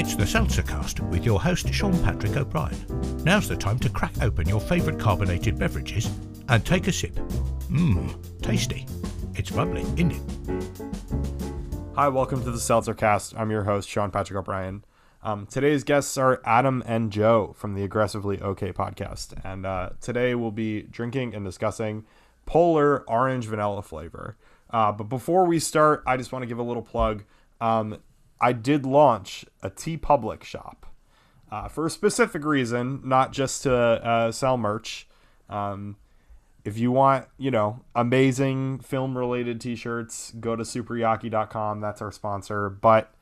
It's the Seltzer Cast with your host Sean Patrick O'Brien. Now's the time to crack open your favourite carbonated beverages and take a sip. Mmm, tasty. It's bubbly, isn't it? Hi, welcome to the Seltzer Cast. I'm your host, Sean Patrick O'Brien. Um, today's guests are Adam and Joe from the Aggressively OK podcast. And uh, today we'll be drinking and discussing Polar Orange Vanilla flavor. Uh, but before we start, I just want to give a little plug. Um, I did launch a TeePublic shop uh, for a specific reason, not just to uh, sell merch. Um, if you want, you know, amazing film related t shirts, go to superyaki.com. That's our sponsor. But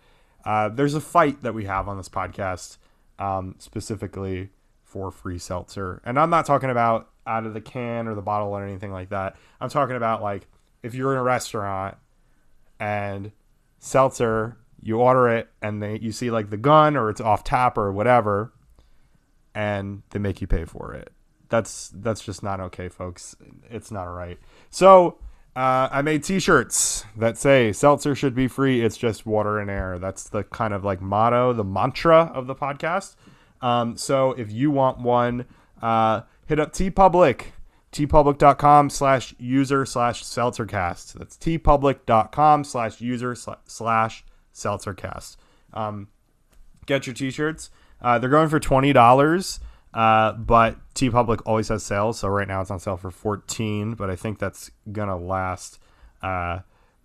uh, there's a fight that we have on this podcast um, specifically for free seltzer. And I'm not talking about out of the can or the bottle or anything like that. I'm talking about like if you're in a restaurant and seltzer, you order it and they you see like the gun or it's off tap or whatever, and they make you pay for it. That's that's just not okay, folks. It's not right. So uh, I made T-shirts that say "Seltzer should be free. It's just water and air." That's the kind of like motto, the mantra of the podcast. Um, so if you want one, uh, hit up TeePublic, teepublic.com slash user slash seltzercast. That's teepublic.com slash user slash seltzercast. Um, get your t-shirts. Uh, they're going for twenty dollars, uh, but Public always has sales. So right now it's on sale for fourteen, but I think that's gonna last. Uh,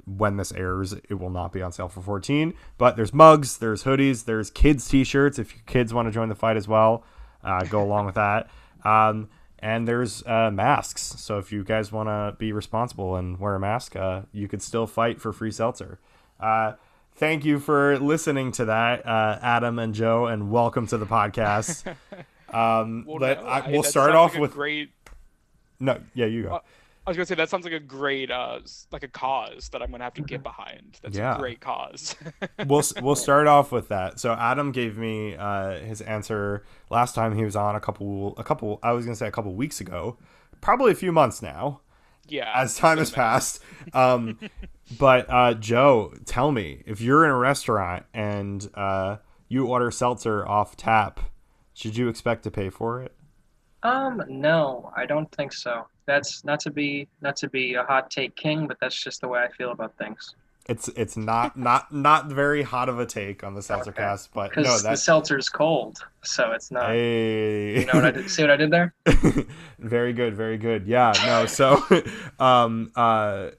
when this airs, it will not be on sale for 14. But there's mugs, there's hoodies, there's kids t-shirts. If your kids want to join the fight as well, uh, go along with that. Um, and there's uh, masks. So if you guys want to be responsible and wear a mask, uh, you could still fight for free seltzer. Thank you for listening to that, uh, Adam and Joe, and welcome to the podcast. Um, Well, but no, I, we'll start off like with great. no. Yeah, you go. Uh, I was gonna say that sounds like a great, uh, like a cause that I'm gonna have to get behind. That's Yeah. a great cause. we'll we'll start off with that. So Adam gave me uh, his answer last time he was on a couple a couple I was gonna say a couple weeks ago, probably a few months now yeah. as time has passed. Um, but uh, Joe, tell me if you're in a restaurant and uh, you order seltzer off tap, should you expect to pay for it? Um, no, I don't think so. That's not to be not to be a hot take king, but that's just the way I feel about things. It's it's not not not very hot of a take on the seltzer Okay. cast, but no, the that's seltzer's cold, so it's not. hey. You know what I did? See what I did there? very good, very good. Yeah, no. So, um, uh,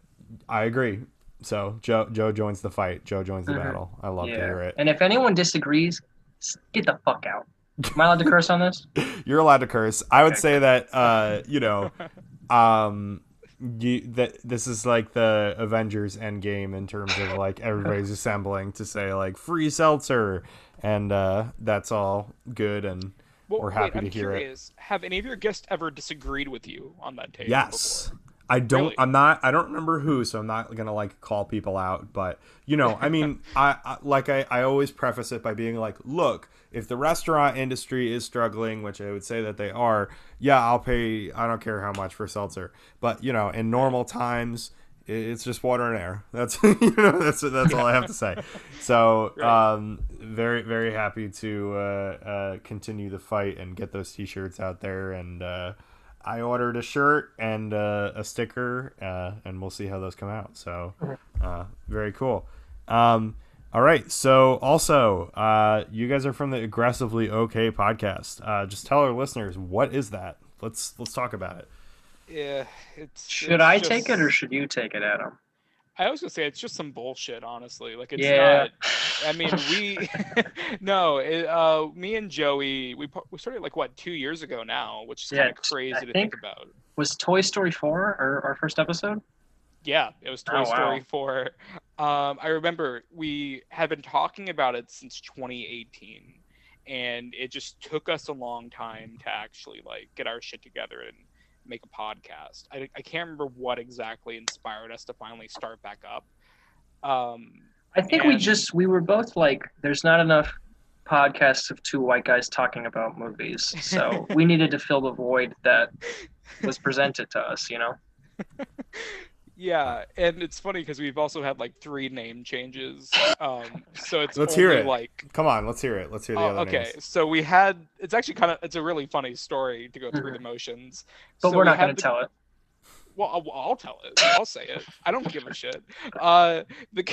I agree. So Joe Joe joins the fight. Joe joins the Mhm. battle. I love to hear it. And if anyone disagrees, get the fuck out. Am I allowed to curse on this? You're allowed to curse. I would Okay. say that uh, you know, um, you that this is like the Avengers Endgame in terms of like everybody's assembling to say like free seltzer, and uh, that's all good and. Well, we're wait, happy I'm to hear it. Have any of your guests ever disagreed with you on that take? Yes. before? I don't. Really? I'm not. I don't remember who, so I'm not gonna like call people out. But you know, I mean, I, I like I, I always preface it by being like, look, if the restaurant industry is struggling, which I would say that they are, yeah, I'll pay. I don't care how much for seltzer. But you know, in normal times, i- it's just water and air. That's you know, that's that's all I have to say. So, Right. um, very very happy to uh, uh, continue the fight and get those t-shirts out there and. Uh, I ordered a shirt and uh, a sticker, uh, and we'll see how those come out. So, uh, very cool. Um, all right. So, also, uh, you guys are from the Aggressively OK podcast. Uh, just tell our listeners what is that. Let's let's talk about it. Yeah. It's. Should it's I just- take it or should you take it, Adam? I was gonna say it's just some bullshit, honestly. Like it's Yeah. not. I mean, we no, it, uh, me and Joey, we we started like what two years ago now, which is Yeah, kind of crazy I to think think- about. Was Toy Story 4 our, our first episode? Yeah, it was Toy Oh, wow. Story 4. Um, I remember we had been talking about it since 2018, and it just took us a long time to actually like get our shit together and make a podcast. I, I can't remember what exactly inspired us to finally start back up. Um, I think we just we were both like, there's not enough podcasts of two white guys talking about movies, so we needed to fill the void that was presented to us. You know? Yeah, and it's funny because we've also had like three name changes. Um, so it's Let's only, hear it. like Come on, let's hear it. Let's hear the Oh, other okay, names. so we had it's actually kind of it's a really funny story to go through the motions. But So we're not had going to tell it. Well, I'll, I'll tell it. I'll say it. I don't give a shit. Uh, the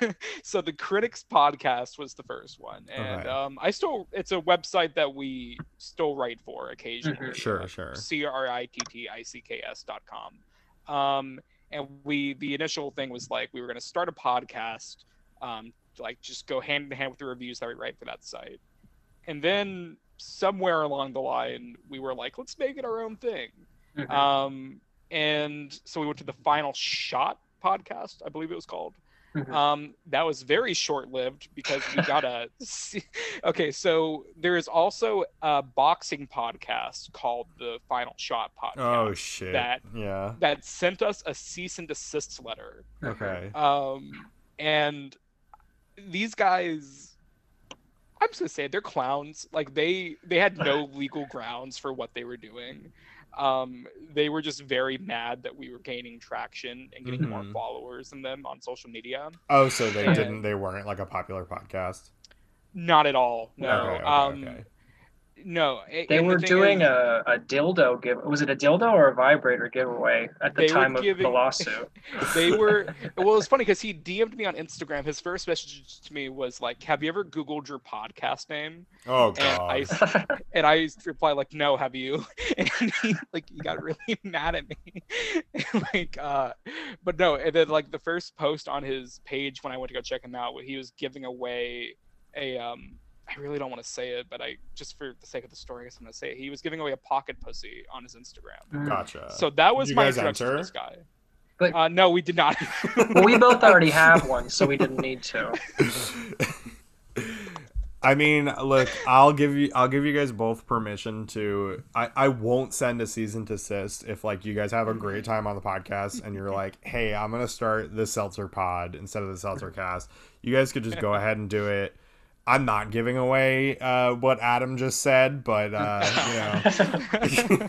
so the Critticks podcast was the first one, and Okay. um, I still it's a website that we still write for occasionally. Mhm. Sure, sure. C R I T T I C K S dot com. Um, and we the initial thing was like we were going to start a podcast, um, like just go hand in hand with the reviews that we write for that site, and then somewhere along the line we were like let's make it our own thing. Mhm. Um, and so we went to the Final Shot podcast, I believe it was called. Mhm. Um, that was very short lived because we got a. okay, so there is also a boxing podcast called the Final Shot podcast Oh shit. that- yeah. that sent us a cease and desist letter. Okay. Um, and these guys, I'm just gonna say they're clowns. Like they they had no legal grounds for what they were doing. Um, they were just very mad that we were gaining traction and getting more Mhm. followers than them on social media. Oh, so they and- didn't. They weren't like a popular podcast. Not at all. No. Okay, okay, um, okay. No. a- They and the were doing is- a, a dildo give. Was it a dildo or a vibrator giveaway at the They were time of giving- the lawsuit? they were well it's funny because he dm'd me on instagram his first message to me was like have you ever googled your podcast name Oh and god. i and i replied like no have you and he like he got really mad at me like uh but no and then like the first post on his page when i went to go check him out he was giving away a um I really don't want to say it, but I just for the sake of the story, I guess I'm gonna say it. He was giving away a pocket pussy on his Instagram. Mm. Gotcha. So that was my guys introduction enter? to this guy. But- uh, no, we did not. well, we both already have one, so we didn't need to. I mean, look, I'll give you I'll give you guys both permission to I, I won't send a season to assist if like you guys have a great mm-hmm. time on the podcast and you're mm-hmm. like, hey, I'm gonna start the seltzer pod instead of the seltzer cast. You guys could just go ahead and do it. I'm not giving away uh, what Adam just said, but uh, you know,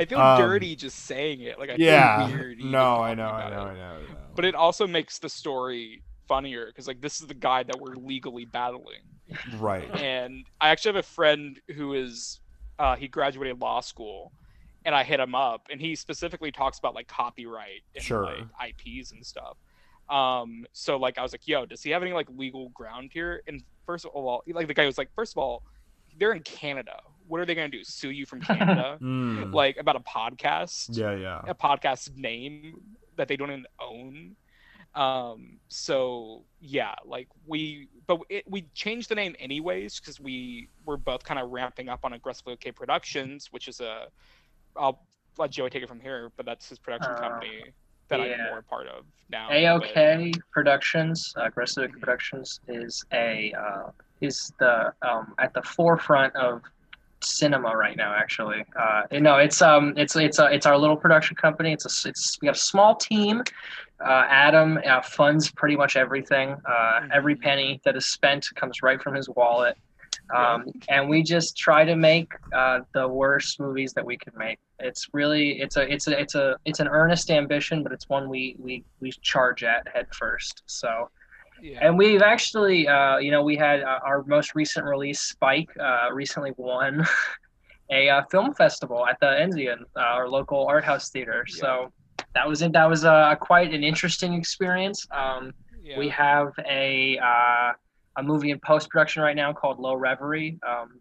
I feel Um, dirty just saying it. Like I yeah. feel weird. No, I know, I know. I know, I know. But it also makes the story funnier because like this is the guy that we're legally battling, right. and I actually have a friend who is uh, he graduated law school, and I hit him up, and he specifically talks about like copyright and Sure. like IPs and stuff. Um, so like I was like, yo, does he have any like legal ground here? And first of all, like the guy was like, first of all, they're in Canada. What are they gonna do? Sue you from Canada? Mm. like about a podcast? Yeah, yeah. a podcast name that they don't even own. Um, so yeah, like we, but it, we changed the name anyways because we were both kind of ramping up on Aggressively OK Productions, which is a, I'll let Joey take it from here, but that's his production Uh, company that I'm yeah. more part of now. AOK Productions, uh, Aggressive Productions, is a uh, is the um, at the forefront of cinema right now. Actually, uh, no, it's um, it's it's uh, it's our little production company. It's a it's we got a small team. Uh, Adam uh, funds pretty much everything. Uh, every penny that is spent comes right from his wallet. Um, and we just try to make uh, the worst movies that we can make. It's really it's a it's a it's a it's an earnest ambition, but it's one we we we charge at head first. So yeah. and we've actually uh, you know we had uh, our most recent release, Spike, uh, recently won a uh, film festival at the Enzian, uh, our local art house theater. So that was it. That was uh, quite an interesting experience. Um, yeah. we have a uh, a movie in post production right now called Low Reverie, um,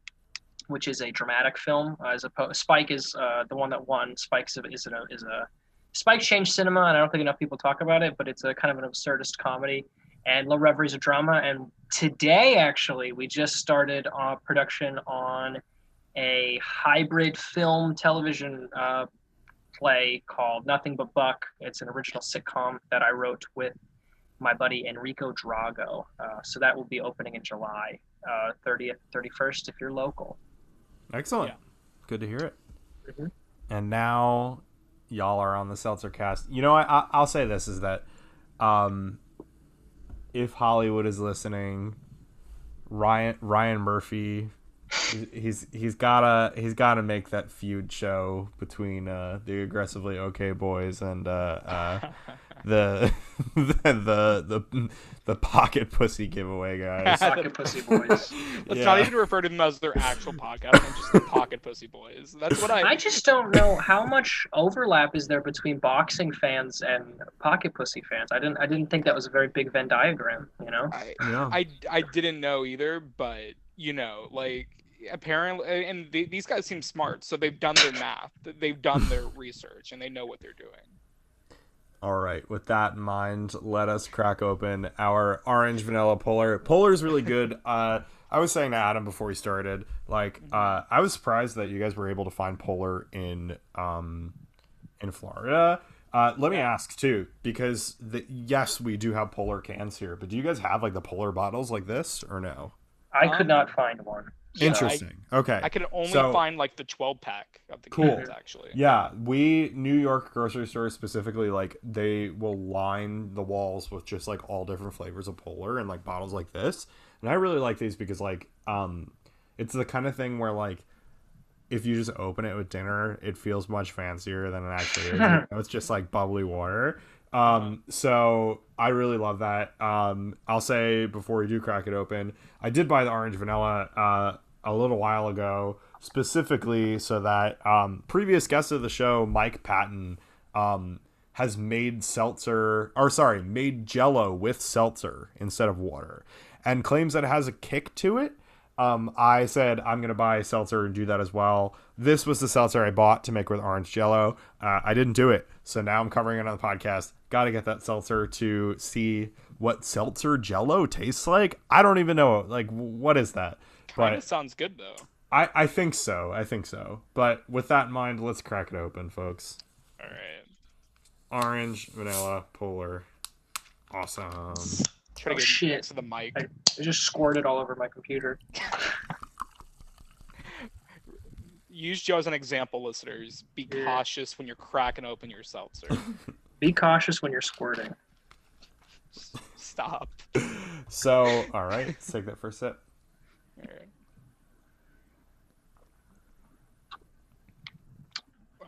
which is a dramatic film. Uh, as opposed, Spike is uh, the one that won. Spike is a, is a Spike changed cinema, and I don't think enough people talk about it. But it's a kind of an absurdist comedy. And Low Reverie is a drama. And today, actually, we just started uh, production on a hybrid film television uh, play called Nothing But Buck. It's an original sitcom that I wrote with my buddy Enrico Drago. Uh, so that will be opening in July uh, 30th, 31st if you're local. Excellent. Yeah. Good to hear it. Mhm. And now y'all are on the Seltzer cast. You know, I, I, I'll say this is that um, if Hollywood is listening, Ryan Ryan Murphy He's- He's he's gotta he's gotta make that feud show between uh, the aggressively okay boys and uh, uh, the, the the the the pocket pussy giveaway guys. Pocket Pussy Boys. Let's not even refer to them as their actual podcast. I'm just the Pocket Pussy Boys. That's what I. I just don't know how much overlap is there between boxing fans and Pocket Pussy fans. I didn't I didn't think that was a very big Venn diagram. You know. I, Yeah. I, I didn't know either, but you know, like apparently, and th- these guys seem smart, so they've done their math, they've done their research, and they know what they're doing. All right, with that in mind, let us crack open our orange vanilla polar. Polar is really good. Uh, I was saying to Adam before we started, like, uh, I was surprised that you guys were able to find polar in um, in Florida. Uh, let me ask too, because the, yes, we do have polar cans here, but do you guys have like the polar bottles like this or no? I could Um, not find one. Yeah, I- Interesting. okay. I could only So- find like the 12 pack of the Cool. cans actually. Yeah, we New York grocery stores specifically like they will line the walls with just like all different flavors of polar and like bottles like this. And I really like these because like um it's the kind of thing where like if you just open it with dinner, it feels much fancier than it actually is. You know, it's just like bubbly water. Um so I really love that. Um I'll say before we do crack it open, I did buy the orange vanilla uh a little while ago specifically so that um, previous guest of the show, Mike Patton, um, has made seltzer, or sorry, made Jello with seltzer instead of water, and claims that it has a kick to it. Um, I said I'm gonna buy seltzer and do that as well. This was the seltzer I bought to make with orange Jello. Uh, I didn't do it, so now I'm covering it on the podcast. Got to get that seltzer to see what seltzer Jello tastes like. I don't even know. Like, what is that? Kind But of sounds good though. I, I think so. I think so. But with that in mind, let's crack it open, folks. All right. Orange, vanilla, polar. Awesome. Try to Oh, get shit. to the mic. I- It just squirted all over my computer. Use Joe as an example, listeners. Be Yeah. cautious when you're cracking open your seltzer. Be cautious when you're squirting. Stop. So, all right, let's take that first sip. All right.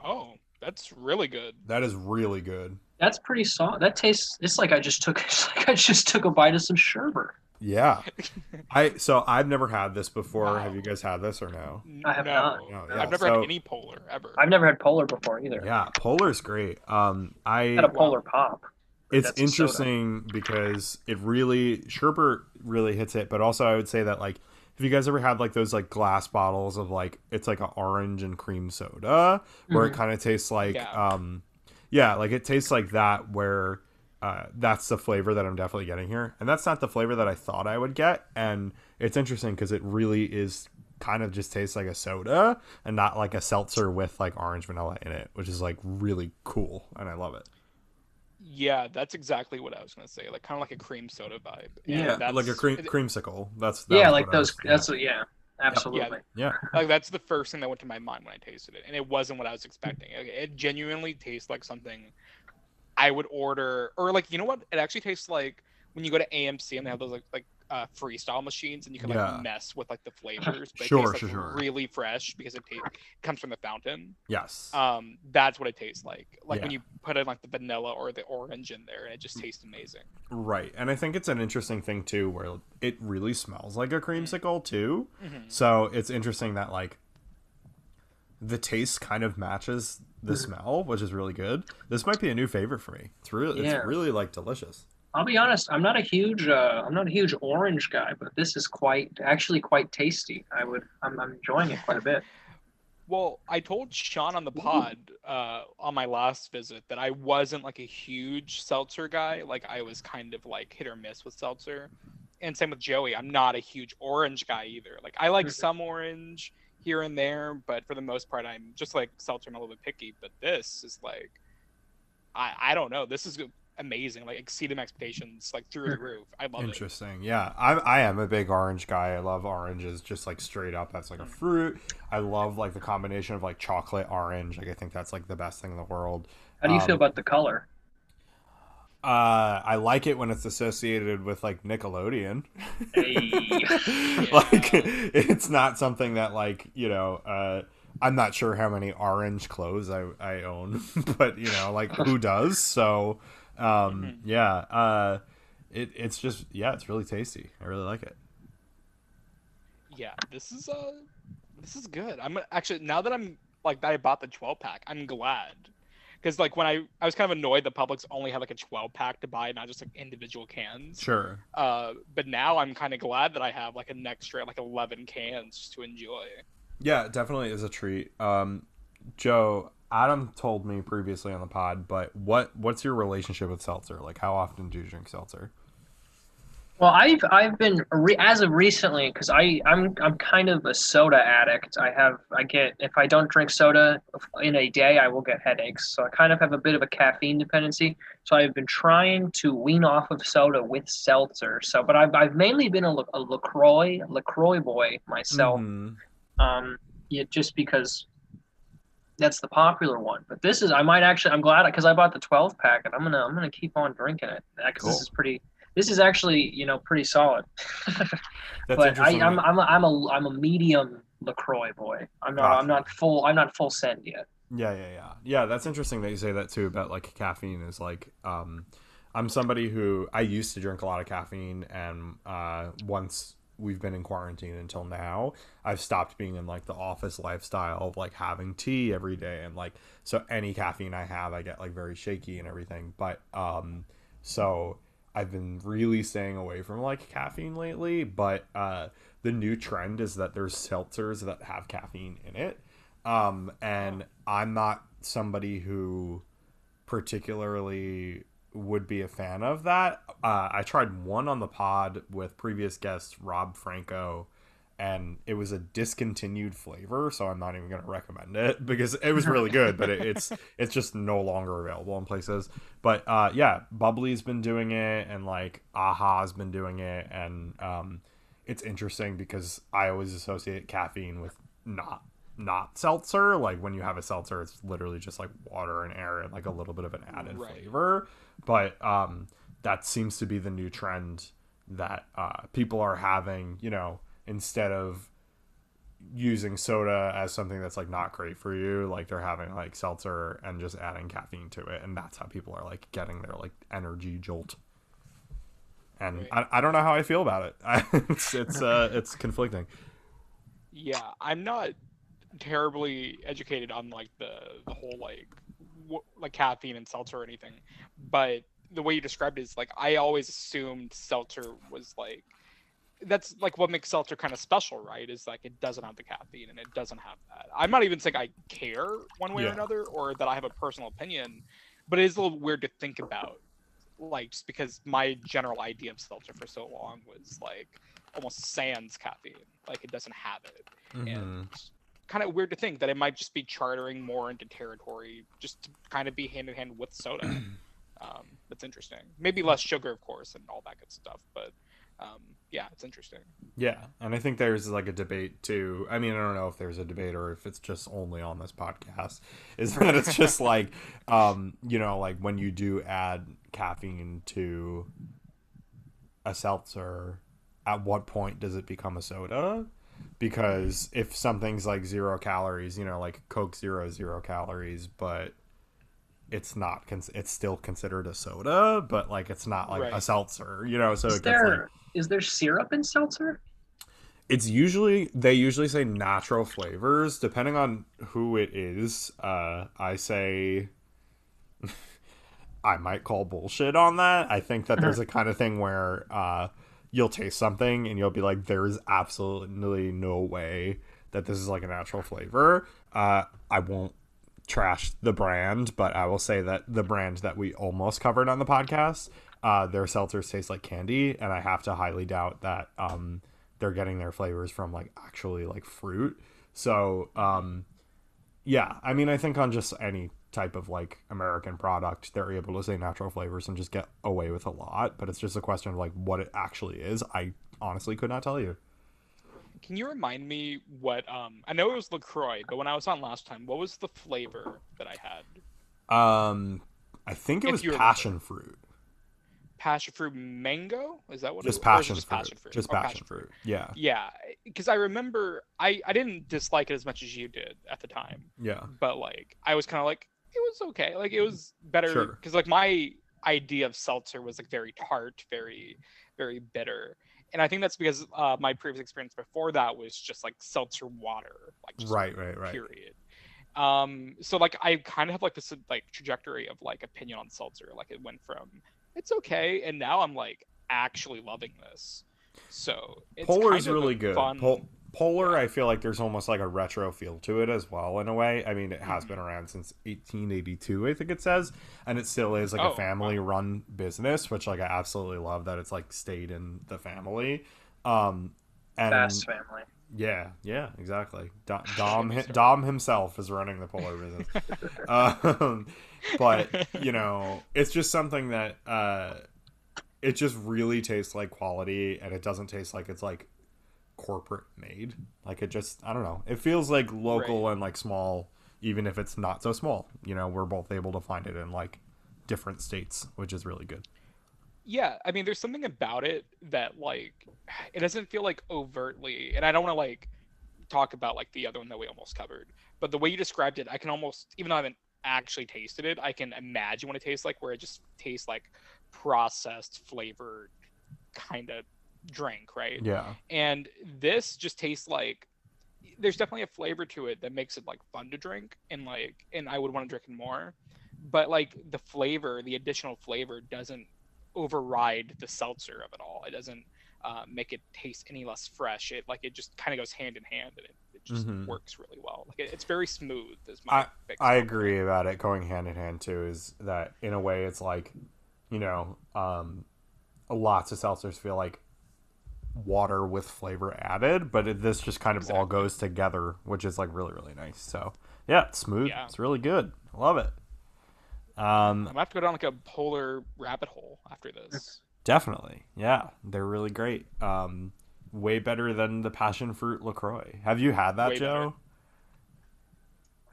Oh, that's really good. That is really good. That's pretty soft. That tastes. It's like I just took. It's like I just took a bite of some sherbet. Yeah. I so I've never had this before. Wow. Have you guys had this or no? I have no. not. No, yeah, I've never so- had any polar ever. I've never had polar before either. Yeah, polar's great. Um I I had a polar pop. it's That's a soda. interesting because it really Sherbert really hits it but also i would say that like have you guys ever had like those like glass bottles of like it's like an orange and cream soda where it kind of tastes like Yeah. um yeah like it tastes like that where uh, that's the flavor that i'm definitely getting here and that's not the flavor that i thought i would get and it's interesting because it really is kind of just tastes like a soda and not like a seltzer with like orange vanilla in it which is like really cool and i love it Yeah, that's exactly what I was gonna say. Like kind of like a cream soda vibe. And Yeah, that's, like a cream it- creamsicle. That's that Yeah, like those. was- That's a, yeah, absolutely. yeah. Like that's the first thing that went to my mind when I tasted it, and it wasn't what I was expecting. It, it genuinely tastes like something I would order, or like you know what? It actually tastes like when you go to AMC and they have those like like uh, freestyle machines, and you can like Yeah. mess with like the flavors. But Sure, it tastes, like, sure. Really fresh because it, comes from the fountain. Yes. Um, that's what it tastes like. Like when you put in like the vanilla or the orange in there, and it Mm. just tastes amazing. right. And I think it's an interesting thing too where it really smells like a creamsicle too. Mhm. So it's interesting that like the taste kind of matches the Mm-hmm. smell, which is really good. This might be a new favorite for me. It's really Yeah. it's really like delicious. I'll be honest. I'm not a huge. Uh, I'm not a huge orange guy, but this is quite actually quite tasty. I would. I'm, I'm enjoying it quite a bit. Well, I told Sean on the pod uh, on my last visit that I wasn't like a huge seltzer guy. Like I was kind of like hit or miss with seltzer. And same with Joey. I'm not a huge orange guy either. Like I like Mhm. some orange here and there, but for the most part, I'm just like seltzer. I'm a little bit picky. But this is like, I I don't know. This is amazing. Like exceeded my expectations. Like through the roof. I love it. Interesting. Yeah, I I am a big orange guy. I love oranges, just like straight up. That's like a fruit. I love like the combination of like chocolate orange. Like I think that's like the best thing in the world. How do you feel Um, about the color? Uh, I like it when it's associated with like Nickelodeon. Hey. like it's not something that like you know. Uh, I'm not sure how many orange clothes I I own, but you know, like who does? So, um, Mhm. yeah. Uh, it it's just yeah, it's really tasty. I really like it. Yeah, this is uh, this is good. I'm actually now that I'm like that I bought the 12 pack, I'm glad. Because like when I I was kind of annoyed that Publix only had like a 12 pack to buy, not just like individual cans. Sure. Uh, but now I'm kind of glad that I have like an extra like 11 cans to enjoy. Yeah, definitely is a treat. Um, Joe, Adam told me previously on the pod, but what what's your relationship with seltzer? Like, how often do you drink seltzer? Well, I've I've been re- as of recently because I I'm I'm kind of a soda addict. I have I get if I don't drink soda in a day, I will get headaches. So I kind of have a bit of a caffeine dependency. So I've been trying to wean off of soda with seltzer. So, but I've I've mainly been a, a Lacroix Lacroix boy myself. Mhm. Um, yeah, just because that's the popular one. But this is I might actually I'm glad because I bought the 12 pack and I'm gonna I'm gonna keep on drinking it because Cool. this is pretty. This is actually you know pretty solid. That's but I, interesting. I'm I'm a, I'm a I'm a medium Lacroix boy. I'm not Gotcha. I'm not full I'm not full send yet. Yeah, yeah, yeah. Yeah, that's interesting that you say that too about like caffeine is like um I'm somebody who I used to drink a lot of caffeine and uh once we've been in quarantine until now, I've stopped being in like the office lifestyle of like having tea every day and like so any caffeine I have I get like very shaky and everything. But um so I've been really staying away from like caffeine lately, but uh the new trend is that there's seltzers that have caffeine in it. Um and i'm not somebody who particularly would be a fan of that. Uh, i tried one on the pod with previous guest rob franco and it was a discontinued flavor so i'm not even going to recommend it because it was really good but it, it's it's just no longer available in places but uh yeah bubly's been doing it and like aha's been doing it and um it's interesting because i always associate caffeine with not not seltzer. Like when you have a seltzer, it's literally just like water and air and like a little bit of an added Right. flavor. But um, that seems to be the new trend that uh, people are having. You know, instead of using soda as something that's like not great for you, like they're having like seltzer and just adding caffeine to it, and that's how people are like getting their like energy jolt. And Right. I, I don't know how I feel about it. it's it's uh, it's conflicting. Yeah, I'm not terribly educated on like the the whole like w- like caffeine and seltzer or anything, but the way you described it is like I always assumed seltzer was like that's like what makes seltzer kind of special, right? Is like it doesn't have the caffeine and it doesn't have that. I'm not even saying I care one way or another or that I have a personal opinion, but it is a little weird to think about. Like just because my general idea of seltzer for so long was like almost sans caffeine, like it doesn't have it Mhm. and kind of weird to think that it might just be chartering more into territory just to kind of be hand in hand with soda um, that's interesting maybe less sugar of course and all that good stuff but um, yeah it's interesting Yeah, and I think there's like a debate too. I mean, I don't know if there's a debate or if it's just only on this podcast. Is that it's just like, um, you know, like when you do add caffeine to a seltzer, at what point does it become a soda? Because if something's like zero calories, you know, like Coke Zero zero calories, but it's not, cons- it's still considered a soda, but like it's not like a seltzer, you know. So Is it gets like there is there syrup in seltzer? it's usually they usually say natural flavors depending on who it is uh i say i might call bullshit on that i think that there's a kind of thing where uh you'll taste something and you'll be like there's absolutely no way that this is like a natural flavor uh i won't trash the brand but i will say that the brand that we almost covered on the podcast uh their seltzers taste like candy and i have to highly doubt that um they're getting their flavors from like actually like fruit. So um yeah, I mean I think on just any type of like American product, they're able to say natural flavors and just get away with a lot, but it's just a question of like what it actually is. I honestly could not tell you. Can you remind me what um i know it was lacroix but when i was on last time what was the flavor that i had Um I think it If was you remember. passion fruit. passion fruit mango. Is that what? Just it, was? passion just fruit. passion fruit. Just Oh, passion fruit. Yeah. Yeah, because I remember I I didn't dislike it as much as you did at the time, Yeah. but like I was kind of like it was okay. Like it was better Sure. because like my idea of seltzer was like very tart, very very bitter. And I think that's because uh, my previous experience before that was just like seltzer water, like just Right, right, right. period. Um, so like I kind of have like this like trajectory of like opinion on seltzer. Like it went from it's okay, and now I'm like actually loving this. So it's Polar's kind of really good. Fun, Pol- Polar, I feel like there's almost like a retro feel to it as well, in a way. I mean, it has Mhm. been around since 1882, I think it says, and it still is like Oh, a family-run business, which like I absolutely love that it's like stayed in the family. Um, and Fast family. yeah, yeah, exactly. Do- Dom, story. Dom himself is running the Polar business. um, but you know, it's just something that uh, it just really tastes like quality, and it doesn't taste like it's like corporate made. Like it just, I don't know. It feels like local and like small, even if it's not so small. You know, we're both able to find it in like different states, which is really good. yeah, I mean, there's something about it that like it doesn't feel like overtly, and I don't want to like talk about like the other one that we almost covered, but the way you described it, I can almost, even though I haven't actually tasted it, I can imagine what it tastes like, where it just tastes like processed flavored kind of drink, right? Yeah. and this just tastes like there's definitely a flavor to it that makes it like fun to drink and like and i would want to drink it more but like the flavor the additional flavor doesn't override the seltzer of it all it doesn't uh, make it taste any less fresh it like it just kind of goes hand in hand and it, it just Mhm. works really well like it, it's very smooth is my big I agree about it going hand in hand too. Is that in a way it's like, you know, um, lots of seltzers feel like water with flavor added, but it, this just kind of all goes together, which is like really really nice. So yeah, it's smooth. Yeah. It's really good. I love it. Um, i'm gonna have to go down like a polar rabbit hole after this definitely. Yeah, they're really great. Um, way better than the passion fruit Lacroix. Have you had that, Way better. Joe?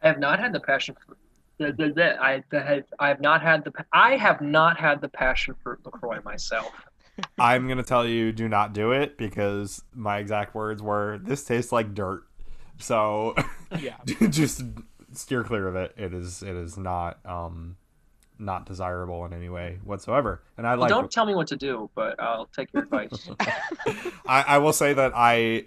I have not had the passion fruit. The, the, the, I, the, have- I have not had the. I have not had the passion fruit Lacroix myself. I'm gonna tell you, do not do it because my exact words were, "This tastes like dirt." So yeah just steer clear of it. It is it is not um not desirable in any way whatsoever. And I Well, like don't tell me what to do, but I'll take your advice. I, I will say that I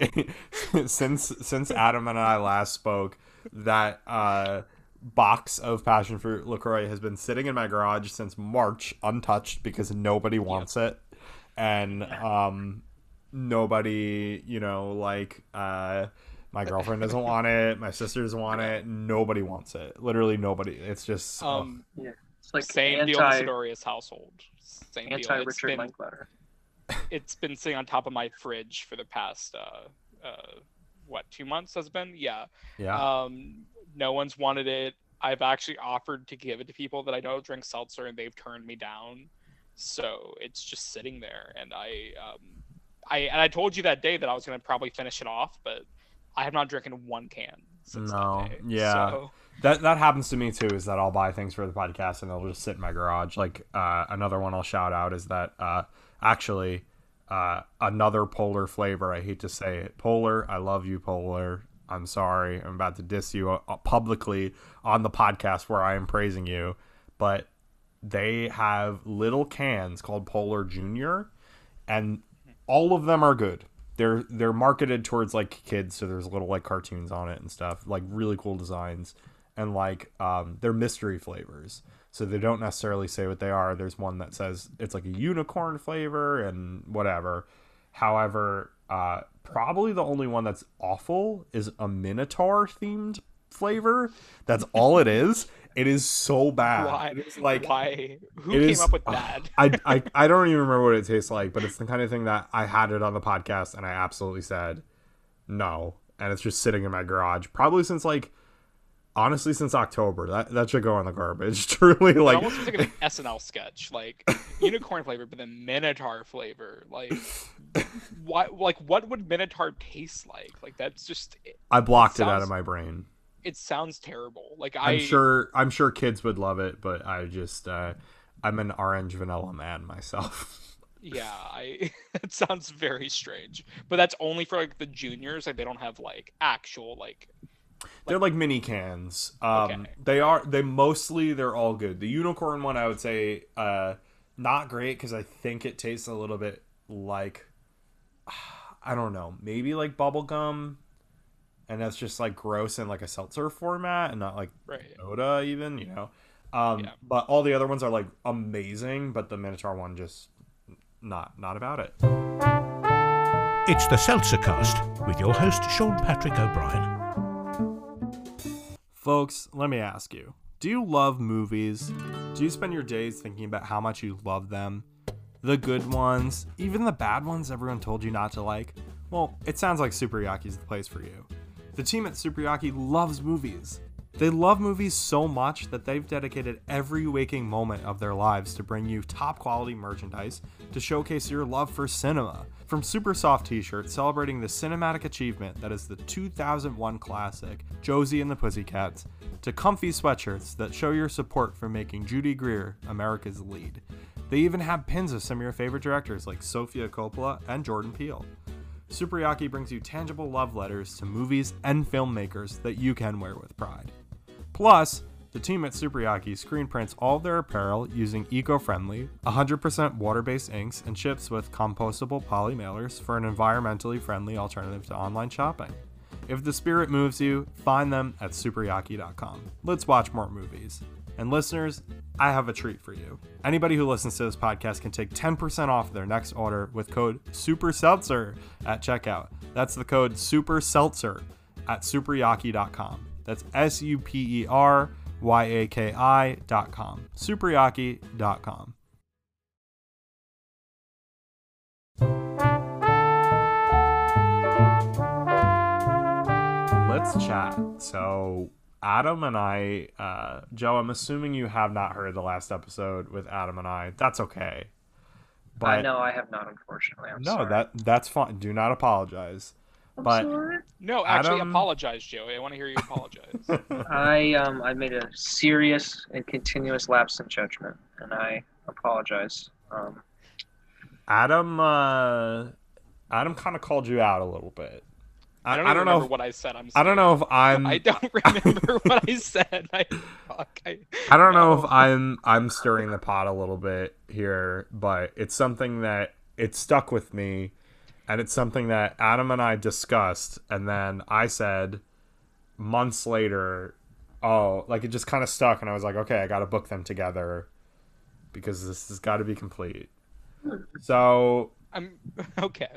since since Adam and I last spoke, that uh box of passion fruit LaCroix has been sitting in my garage since March untouched because nobody wants it. And um nobody, you know, like uh my girlfriend doesn't want it, my sister doesn't want it, nobody wants it. Literally nobody. It's just oh, yeah. It's like same deal in anti the Sidorius household same deal anti It's Richard been- Linklater. it's been sitting on top of my fridge for the past uh, uh, what two months has been yeah yeah. um no one's wanted it i've actually offered to give it to people that i know drink seltzer and they've turned me down so it's just sitting there and i um i and i told you that day that i was going to probably finish it off but i have not drinking one can since No, that day yeah. so, That that happens to me too. Is that I'll buy things for the podcast and they'll just sit in my garage. Like uh, another one I'll shout out is that uh, actually uh, another Polar flavor. I hate to say it, Polar. I love you, Polar. I'm sorry. I'm about to diss you uh, publicly on the podcast where I am praising you, but they have little cans called Polar Junior, and all of them are good. They're they're marketed towards like kids, so there's little like cartoons on it and stuff, like really cool designs, and like um, they're mystery flavors, so they don't necessarily say what they are. There's one that says it's like a unicorn flavor and whatever. However, uh, probably the only one that's awful is a Minotaur themed flavor. That's all it is. It is so bad. why It is like why who it came is- up with that I, I I don't even remember what it tastes like, but it's the kind of thing that I had it on the podcast and I absolutely said no, and it's just sitting in my garage probably since like honestly since October. That that should go in the garbage. Truly, it like almost like an SNL sketch, like unicorn flavor, but then Minotaur flavor. Like, why? Like, what would Minotaur taste like? Like, that's just. It, I blocked it out of my brain. It sounds terrible. Like, I'm sure I'm sure kids would love it, but I just uh, I'm an orange vanilla man myself. Yeah, I it sounds very strange. But that's only for like the juniors, like they don't have like actual like they're like mini cans. Um, Okay. They are. They mostly they're all good. The unicorn one, I would say, uh, not great because I think it tastes a little bit like, I don't know, maybe like bubble gum, and that's just like gross in like a seltzer format and not like right. soda even. You know. Um, Yeah. But all the other ones are like amazing, but the Minotaur one just not not about it. It's the Seltzer Cast with your host, Sean Patrick O'Brien. Folks, let me ask you do you love movies? Do you spend your days thinking about how much you love them? The good ones, even the bad ones everyone told you not to like? Well, it sounds like Super Yaki's the place for you. The team at Super Yaki loves movies. They love movies so much that they've dedicated every waking moment of their lives to bring you top quality merchandise to showcase your love for cinema. From super soft t shirts celebrating the cinematic achievement that is the 2001 classic Josie and the Pussycats, to comfy sweatshirts that show your support for making Judy Greer America's lead. They even have pins of some of your favorite directors like Sofia Coppola and Jordan Peele. Superyaki brings you tangible love letters to movies and filmmakers that you can wear with pride. Plus, the team at Superyaki screen prints all their apparel using eco-friendly, 100% water-based inks and ships with compostable poly mailers for an environmentally friendly alternative to online shopping. If the spirit moves you, find them at superyaki.com. Let's watch more movies. And listeners, I have a treat for you. Anybody who listens to this podcast can take 10% off their next order with code SUPERSELTZER at checkout. That's the code SUPERSELTZER at superyaki.com. That's S U P E R Y A K I dot com. Superyaki.com. Let's chat. So, Adam and I, uh, Joe, I'm assuming you have not heard the last episode with Adam and I. That's okay. But I know I have not, unfortunately. I'm no, sorry. that that's fine. Do not apologize. I'm but- sorry. No, actually Adam- apologize, Joey. I want to hear you apologize. I um I made a serious and continuous lapse in judgment, and I apologize. Um, Adam, uh, Adam kind of called you out a little bit. I, don't, I don't know. If, what I said. I'm I don't know if I'm. I don't remember what I said. I, fuck, I, I don't know if I'm I'm stirring the pot a little bit here, but it's something that it stuck with me, and it's something that Adam and I discussed, and then I said months later, oh, like it just kind of stuck, and I was like, okay, I got to book them together because this has got to be complete. Hmm. So I'm okay.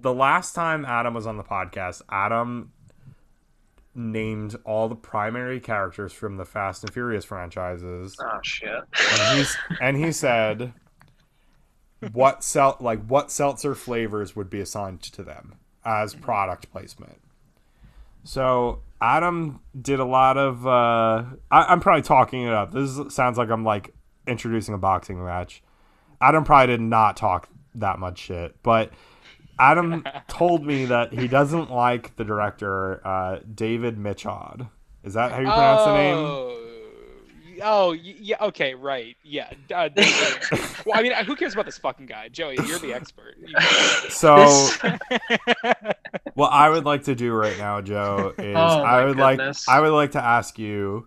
The last time Adam was on the podcast, Adam named all the primary characters from the Fast and Furious franchises oh shit. and he's and he said what sel- like what seltzer flavors would be assigned to them as product placement. So Adam did a lot of. Uh, I, I'm probably talking it up. This is, sounds like I'm like introducing a boxing match. Adam probably did not talk that much shit, but Adam told me that he doesn't like the director uh, David Michôd. Is that how you pronounce the name? Oh, Oh, yeah. Okay, right. Yeah. Uh, David. well, I mean, who cares about this fucking guy, Joey? You're the expert. You- So. What I would like to do right now, Joe, is Oh, I would goodness. like I would like to ask you.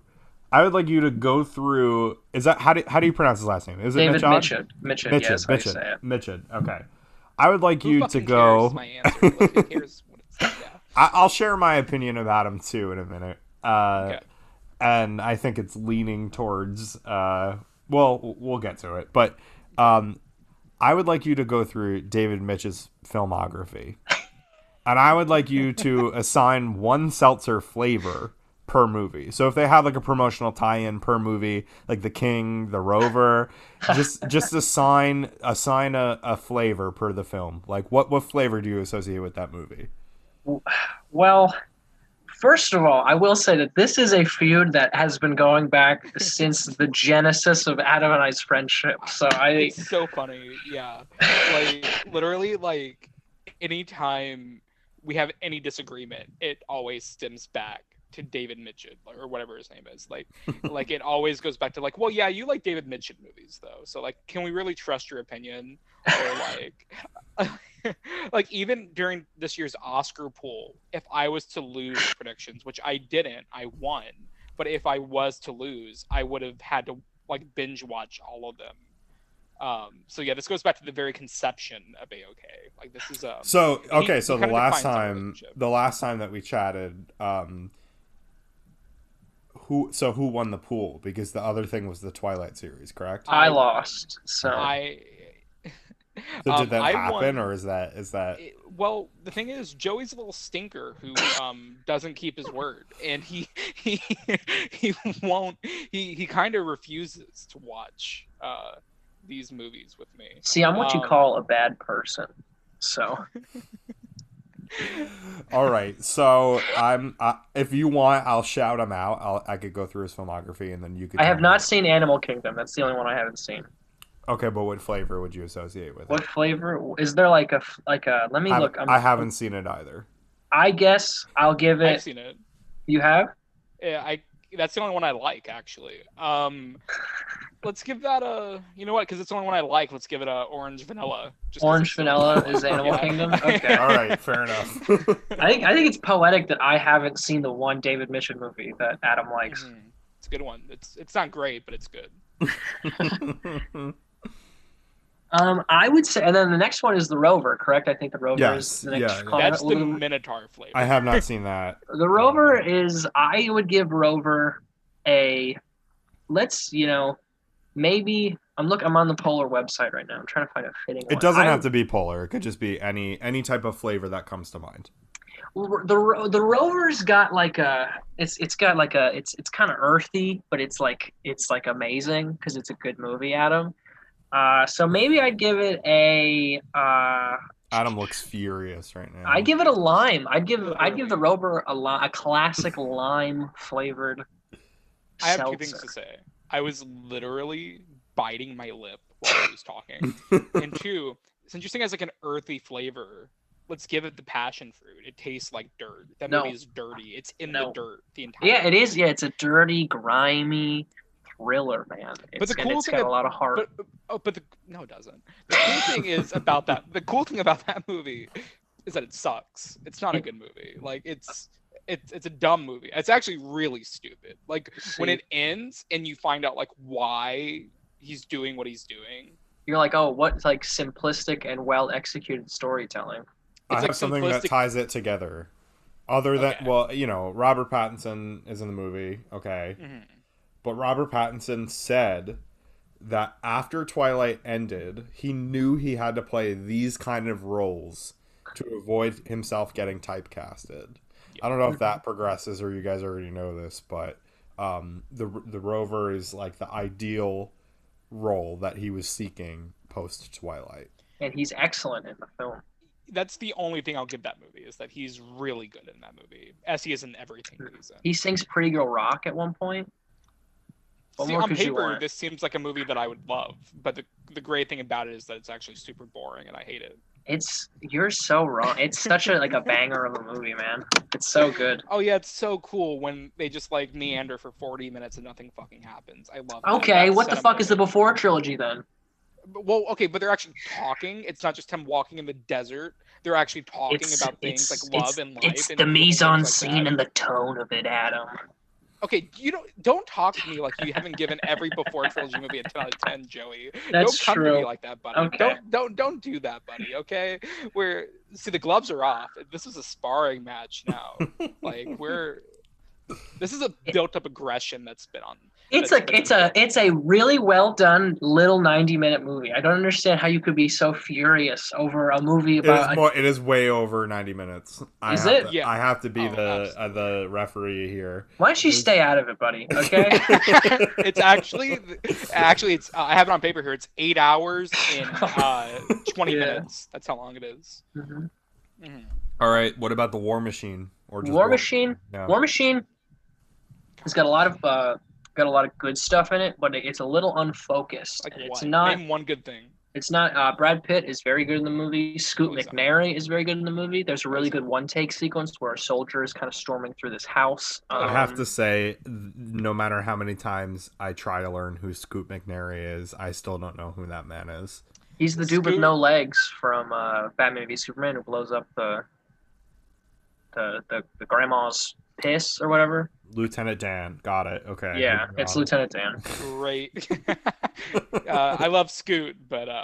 I would like you to go through. Is that how do how do you pronounce his last name? Is it David Michôd? Mitchell. Mitchell. Michôd. yes, how you Michôd. Michôd. Okay. I would like who you to go. My answer. Like, what it's yeah. I, I'll share my opinion about him too in a minute. Uh, Okay. And I think it's leaning towards. Uh, well, we'll get to it, but um, I would like you to go through David Mitch's filmography, and I would like you to assign one seltzer flavor per movie. So if they have like a promotional tie-in per movie, like The King, The Rover, just just assign assign a, a flavor per the film. Like what what flavor do you associate with that movie? Well, first of all, I will say that this is a feud that has been going back since the genesis of Adam and I's friendship. So I, It's so funny. Yeah. Like literally, like anytime we have any disagreement, it always stems back to David Mitchell or whatever his name is. Like, like it always goes back to like, well, yeah, you like David Mitchell movies though, so like, can we really trust your opinion? Or like, like even during this year's Oscar pool, if I was to lose predictions, which I didn't, I won. But if I was to lose, I would have had to like binge watch all of them. Um, so yeah, this goes back to the very conception of AOK. Like this is a So okay, so the last time the last time that we chatted, um who so who won the pool? Because the other thing was the Twilight series, correct? I I- lost. So I. So um, did that I happen won- or is that is that it- well, the thing is, Joey's a little stinker who um doesn't keep his word, and he he he won't. He he kind of refuses to watch uh these movies with me. see, I'm what you um, call a bad person. So All right. So I'm uh, if you want I'll shout him out. I'll I could go through his filmography and then you could I have me- not seen Animal Kingdom. That's the only one I haven't seen. Okay, but what flavor would you associate with it? What it? flavor is there? Like a like a? Let me Haven't- look. I'm, I haven't seen it either. I guess I'll give it. I've seen it. You have? Yeah, I. That's the only one I like, actually. Um, let's give that a. You know what? Because it's the only one I like. Let's give it a orange vanilla. just 'cause Orange vanilla vanilla. is Animal Yeah. Kingdom. Okay. All right, fair enough. I think I think it's poetic that I haven't seen the one David Michôd movie that Adam likes. Mhm. It's a good one. It's it's not great, but it's good. Um, I would say, and then the next one is the Rover. Correct? I think the Rover Yes, is the next. yeah, yeah. That's the Minotaur flavor. I have not seen that. The Rover is. I would give Rover a. Let's you know, maybe I'm look. I'm on the Polar website right now. I'm trying to find a fitting. It one. doesn't I- have to be polar. It could just be any any type of flavor that comes to mind. the the rover's got like a it's it's got like a it's it's kind of earthy but it's like it's like amazing because it's a good movie adam uh so maybe i'd give it a uh Adam looks furious right now. i'd give it a lime i'd give i'd give the rover a, li- a classic lime flavored I have two things to say. I was literally biting my lip while I was talking. and two, since you're saying it has like an earthy flavor, let's give it the passion fruit. It tastes like dirt. That No. movie is dirty. It's in No. the dirt the entire yeah it is yeah it's a dirty grimy thriller man it's, the and cool it's thing got a lot of heart But but- oh, but the no, it doesn't. The cool thing is about that. The cool thing about that movie is that it sucks. It's not a good movie. Like it's it's it's a dumb movie. It's actually really stupid. Like when it ends and you find out like why he's doing what he's doing. you're like oh what's like simplistic and well executed storytelling I It's have like something that ties it together. Other than Okay. well, you know, Robert Pattinson is in the movie, okay, Mhm. But Robert Pattinson said that after Twilight ended, he knew he had to play these kind of roles to avoid himself getting typecasted. I don't know if that progresses or you guys already know this, but um, the the Rover is like the ideal role that he was seeking post Twilight. and he's excellent in the film That's the only thing I'll give that movie is that he's really good in that movie, as he is in everything he's in. He sings Pretty Girl Rock at one point. What See, on paper, this seems like a movie that I would love, but the the great thing about it is that it's actually super boring, and I hate it. It's you're so wrong. It's such a like a banger of a movie, man. It's so good. Oh yeah, it's so cool when they just like meander for forty minutes and nothing fucking happens. I love. that. Okay, That's what the fuck is the. Before trilogy then? Well, okay, but they're actually talking. It's not just him walking in the desert. They're actually talking It's about things like love it's, and life. it's and the little mise-en-scene that. and the tone of it, Adam. Okay, you don't don't talk to me like you haven't given every before trilogy movie a ten out of ten, Joey. That's don't come to me like that, buddy. Okay. Don't don't don't do that, buddy. Okay, we're see the gloves are off. This is a sparring match now. like we're this is a built up aggression that's been on. It's That's- a it's a it's a really well done little ninety minute movie. I don't understand how you could be so furious over a movie about. is more. It is way over ninety minutes. I Is have it? To, Yeah. I have to be Oh, the uh, the referee here. Why don't you stay out of it, buddy? Okay. it's actually actually it's uh, I have it on paper here. It's eight hours in uh, twenty Yeah. minutes. That's how long it is. Mhm. Mhm. All right. What about the War Machine or just War Machine. Yeah. War Machine it's got a lot of uh, got a lot of good stuff in it, but it's a little unfocused. Like and what? it's not. Name one good thing. It's not. Uh, Brad Pitt is very good in the movie. Scoot Oh, he's not. McNairy is very good in the movie. There's a really good one-take sequence where a soldier is kind of storming through this house. I have Um, to say, no matter how many times I try to learn who Scoot McNairy is, I still don't know who that man is. He's the dude with no legs from uh, Batman v Superman who blows up the the the, the grandma's piss or whatever. Lieutenant Dan. Got it. Okay. yeah, moving it's on. Lieutenant Dan. Great. uh, I love Scoot, but uh,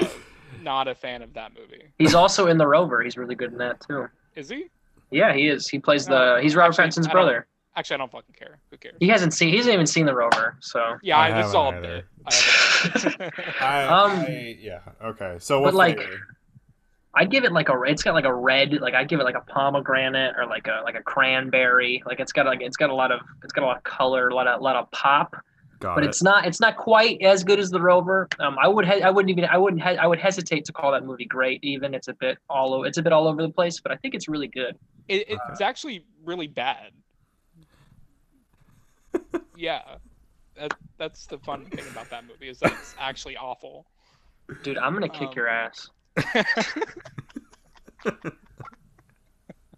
not a fan of that movie. He's also in the Rover. He's really good in that too. Is he? Yeah, he is. He plays the. He's Robert actually, Pattinson's brother. Actually, I don't fucking care. Who cares? He hasn't seen. He hasn't even seen the Rover. So. Yeah, I I, this is haven't all a either. bit. I I, Um, I- yeah. Okay. So but, what like, flavor? I'd give it like a. It's got like a red. Like I'd give it like a pomegranate or like a like a cranberry. Like it's got like it's got a lot of it's got a lot of color, a lot of lot of pop. Got but it. it's not it's not quite as good as the Rover. Um, I would he- I wouldn't even I wouldn't he- I would hesitate to call that movie great. Even it's a bit all over it's a bit all over the place, but I think it's really good. it, it's actually really bad. yeah, that, that's the fun thing about that movie is that it's actually awful. Dude, I'm gonna kick Um, your ass.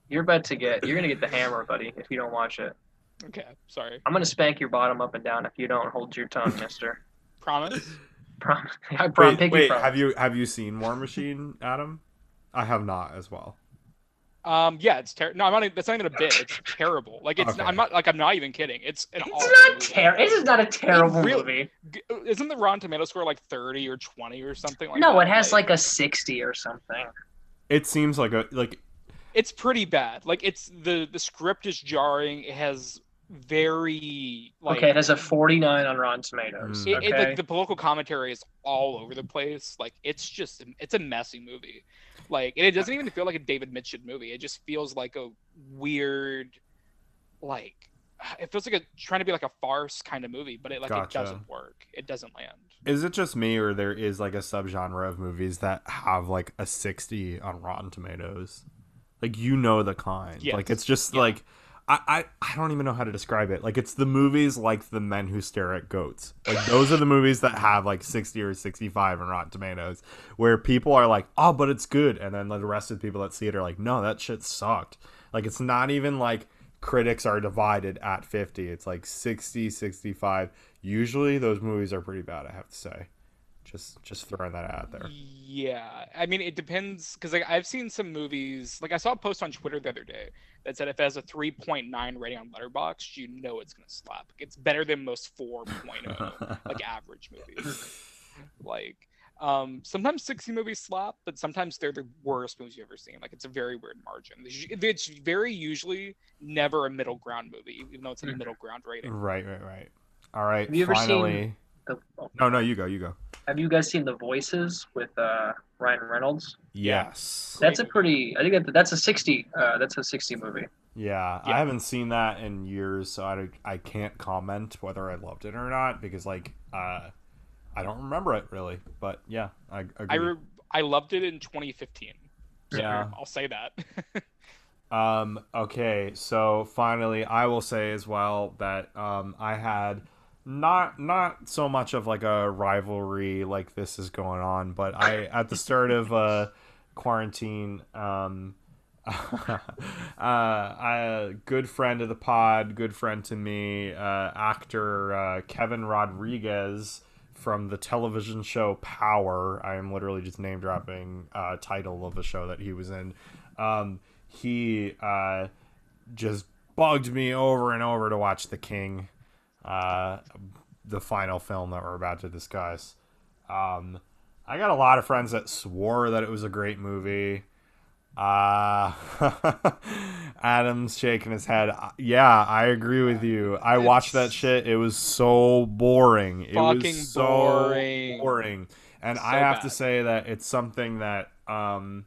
You're about to get you're gonna get the hammer, buddy, if you don't watch it. okay, sorry. I'm gonna spank your bottom up and down if you don't hold your tongue, Mister. Promise. Prom- I prom- Wait, wait promise. have you have you seen War Machine, Adam? I have not as well. Um, yeah, it's terrible. No, I'm not. even- That's not even a bit. It's terrible. Like it's. Okay. I'm not. Like I'm not even kidding. It's an. awful It's not movie. terrible. This is not a terrible really- movie. G- Isn't the Rotten Tomato score like 30 or 20 or something like no, that? it has like a sixty or something. It seems like a like it's pretty bad. Like it's the the script is jarring. It has very like okay, it has a forty-nine on Rotten Tomatoes. Mm. it, okay. it, like the political commentary is all over the place. Like it's just it's a messy movie. Like and it doesn't even feel like a David Michôd movie. It just feels like a weird like it feels like a trying to be like a farce kind of movie, but it like Gotcha. it doesn't work. It doesn't land. Is it just me or there is like a subgenre of movies that have like a 60 on Rotten Tomatoes? Like you know the kind. Yes. Like it's just Yeah. like I, I I don't even know how to describe it. Like it's the movies like The Men Who Stare at Goats. Like those are the movies that have like 60 or 65 on Rotten Tomatoes where people are like, "Oh, but it's good." And then the rest of the people that see it are like, "No, that shit sucked." Like it's not even like critics are divided at 50. It's like 60, 65. Usually those movies are pretty bad, I have to say. Just just throwing that out there. Yeah, I mean it depends because like I've seen some movies. Like I saw a post on Twitter the other day that said if it has a 3.9 rating on Letterboxd, you know it's gonna slap. It's better than most 4.0 like average movies. Like um, sometimes 60 movies slap, but sometimes they're the worst movies you've ever seen. Like it's a very weird margin. It's- It's very usually never a middle ground movie, even though it's a Mhm. middle ground rating. Right, right, right. All right. Have you ever seen- finally. The- oh, No, no, you go, you go. have you guys seen The Voices with uh, Ryan Reynolds? Yes. That's a pretty. I think that, that's a sixty. Uh, that's a sixty movie. Yeah, I haven't seen that in years, so I, I can't comment whether I loved it or not because like uh, I don't remember it really. But yeah, I agree. I re- I loved it in 2015. So Yeah. I'll say that. Um, okay, so finally, I will say as well that um, I had not not so much of like a rivalry like this is going on, but I at the start of uh, quarantine, um, uh, a good friend of the pod, good friend to me, uh, actor uh, Kevin Rodriguez from the television show Power. I am literally just name dropping uh, title of a show that he was in. Um, he uh, just bugged me over and over to watch The King, uh, the final film that we're about to discuss. Um, I got a lot of friends that swore that it was a great movie. Uh, Adam's shaking his head. Uh, Yeah, I agree with you. I watched that shit. It was so boring. It fucking was so boring. boring. And I So have to say that it's something that um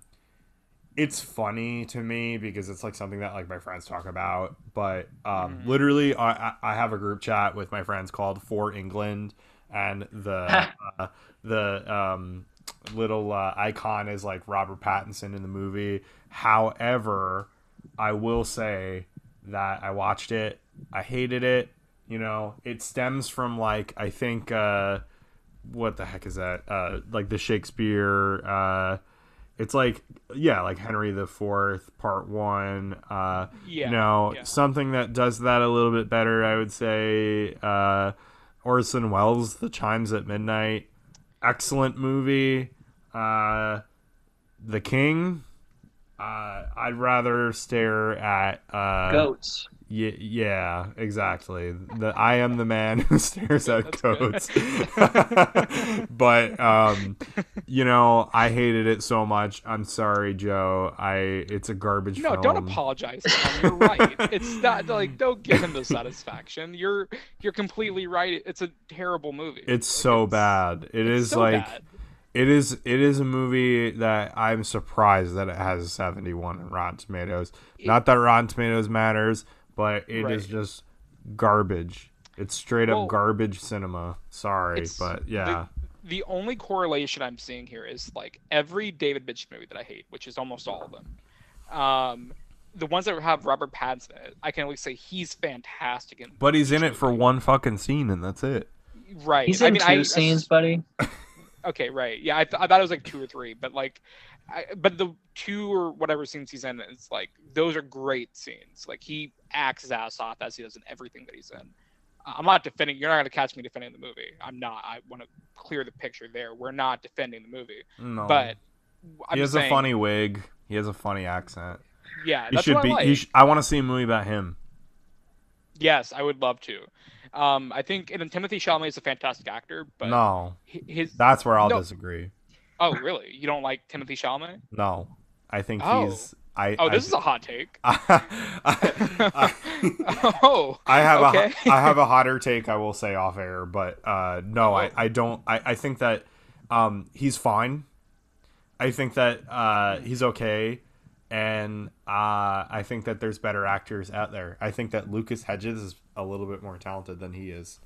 it's funny to me because it's like something that like my friends talk about but um Mhm. literally I, I have a group chat with my friends called for england and the uh, the um little uh, icon is like robert pattinson in the movie however i will say that i watched it i hated it you know it stems from like i think uh what the heck is that? Uh, like the Shakespeare. It's like yeah, like Henry the Fourth Part One. Uh, Yeah. no, yeah. something that does that a little bit better, I would say. Uh, Orson Welles, The Chimes at Midnight, excellent movie. Uh, the King. Uh, I'd rather stare at uh, Goats. Yeah, yeah, exactly. The I am the man who stares at coats. but um, you know, I hated it so much. I'm sorry, Joe. I it's a garbage No, film. don't apologize. Tom. You're right. It's not like don't give him the satisfaction. You're you're completely right. It's a terrible movie. It's Like, so it's- bad. It it's is so like bad. it is it is a movie that I'm surprised that it has a 71 in Rotten Tomatoes. Not that Rotten Tomatoes matters, but it is Right. just garbage. It's straight Well, up garbage cinema. Sorry, but yeah. The only correlation I'm seeing here is like every David Mitch movie that I hate, which is almost all of them. Um, the ones that have Robert Pattinson in it, I can at least say he's fantastic in. But he's in it for one fucking scene, and that's it. Right. He's I in mean, two I, scenes, buddy. Okay, right. Yeah, I, th- I thought it was like two or three, but like, I, but the two or whatever scenes he's in, it's like those are great scenes. Like he acts his ass off as he does in everything that he's in. Uh, I'm not defending. You're not gonna catch me defending the movie. I'm not. I want to clear the picture there. We're not defending the movie, No, but I'm he has saying, a funny wig. He has a funny accent. Yeah, He that's should what be. I like. Sh- I want to see a movie about him. Yes, I would love to. Um, I think and Timothée Chalamet is a fantastic actor, but no, his. that's where I'll No. disagree. Oh, really? You don't like Timothée Chalamet? No, I think Oh. he's. I. Oh, I, this is a hot take. I, I, oh, I have Okay. a I have a hotter take I will say off air, but uh, no, I, I don't I, I think that um, he's fine. I think that uh, he's okay, and uh, I think that there's better actors out there. I think that Lucas Hedges is a little bit more talented than he is.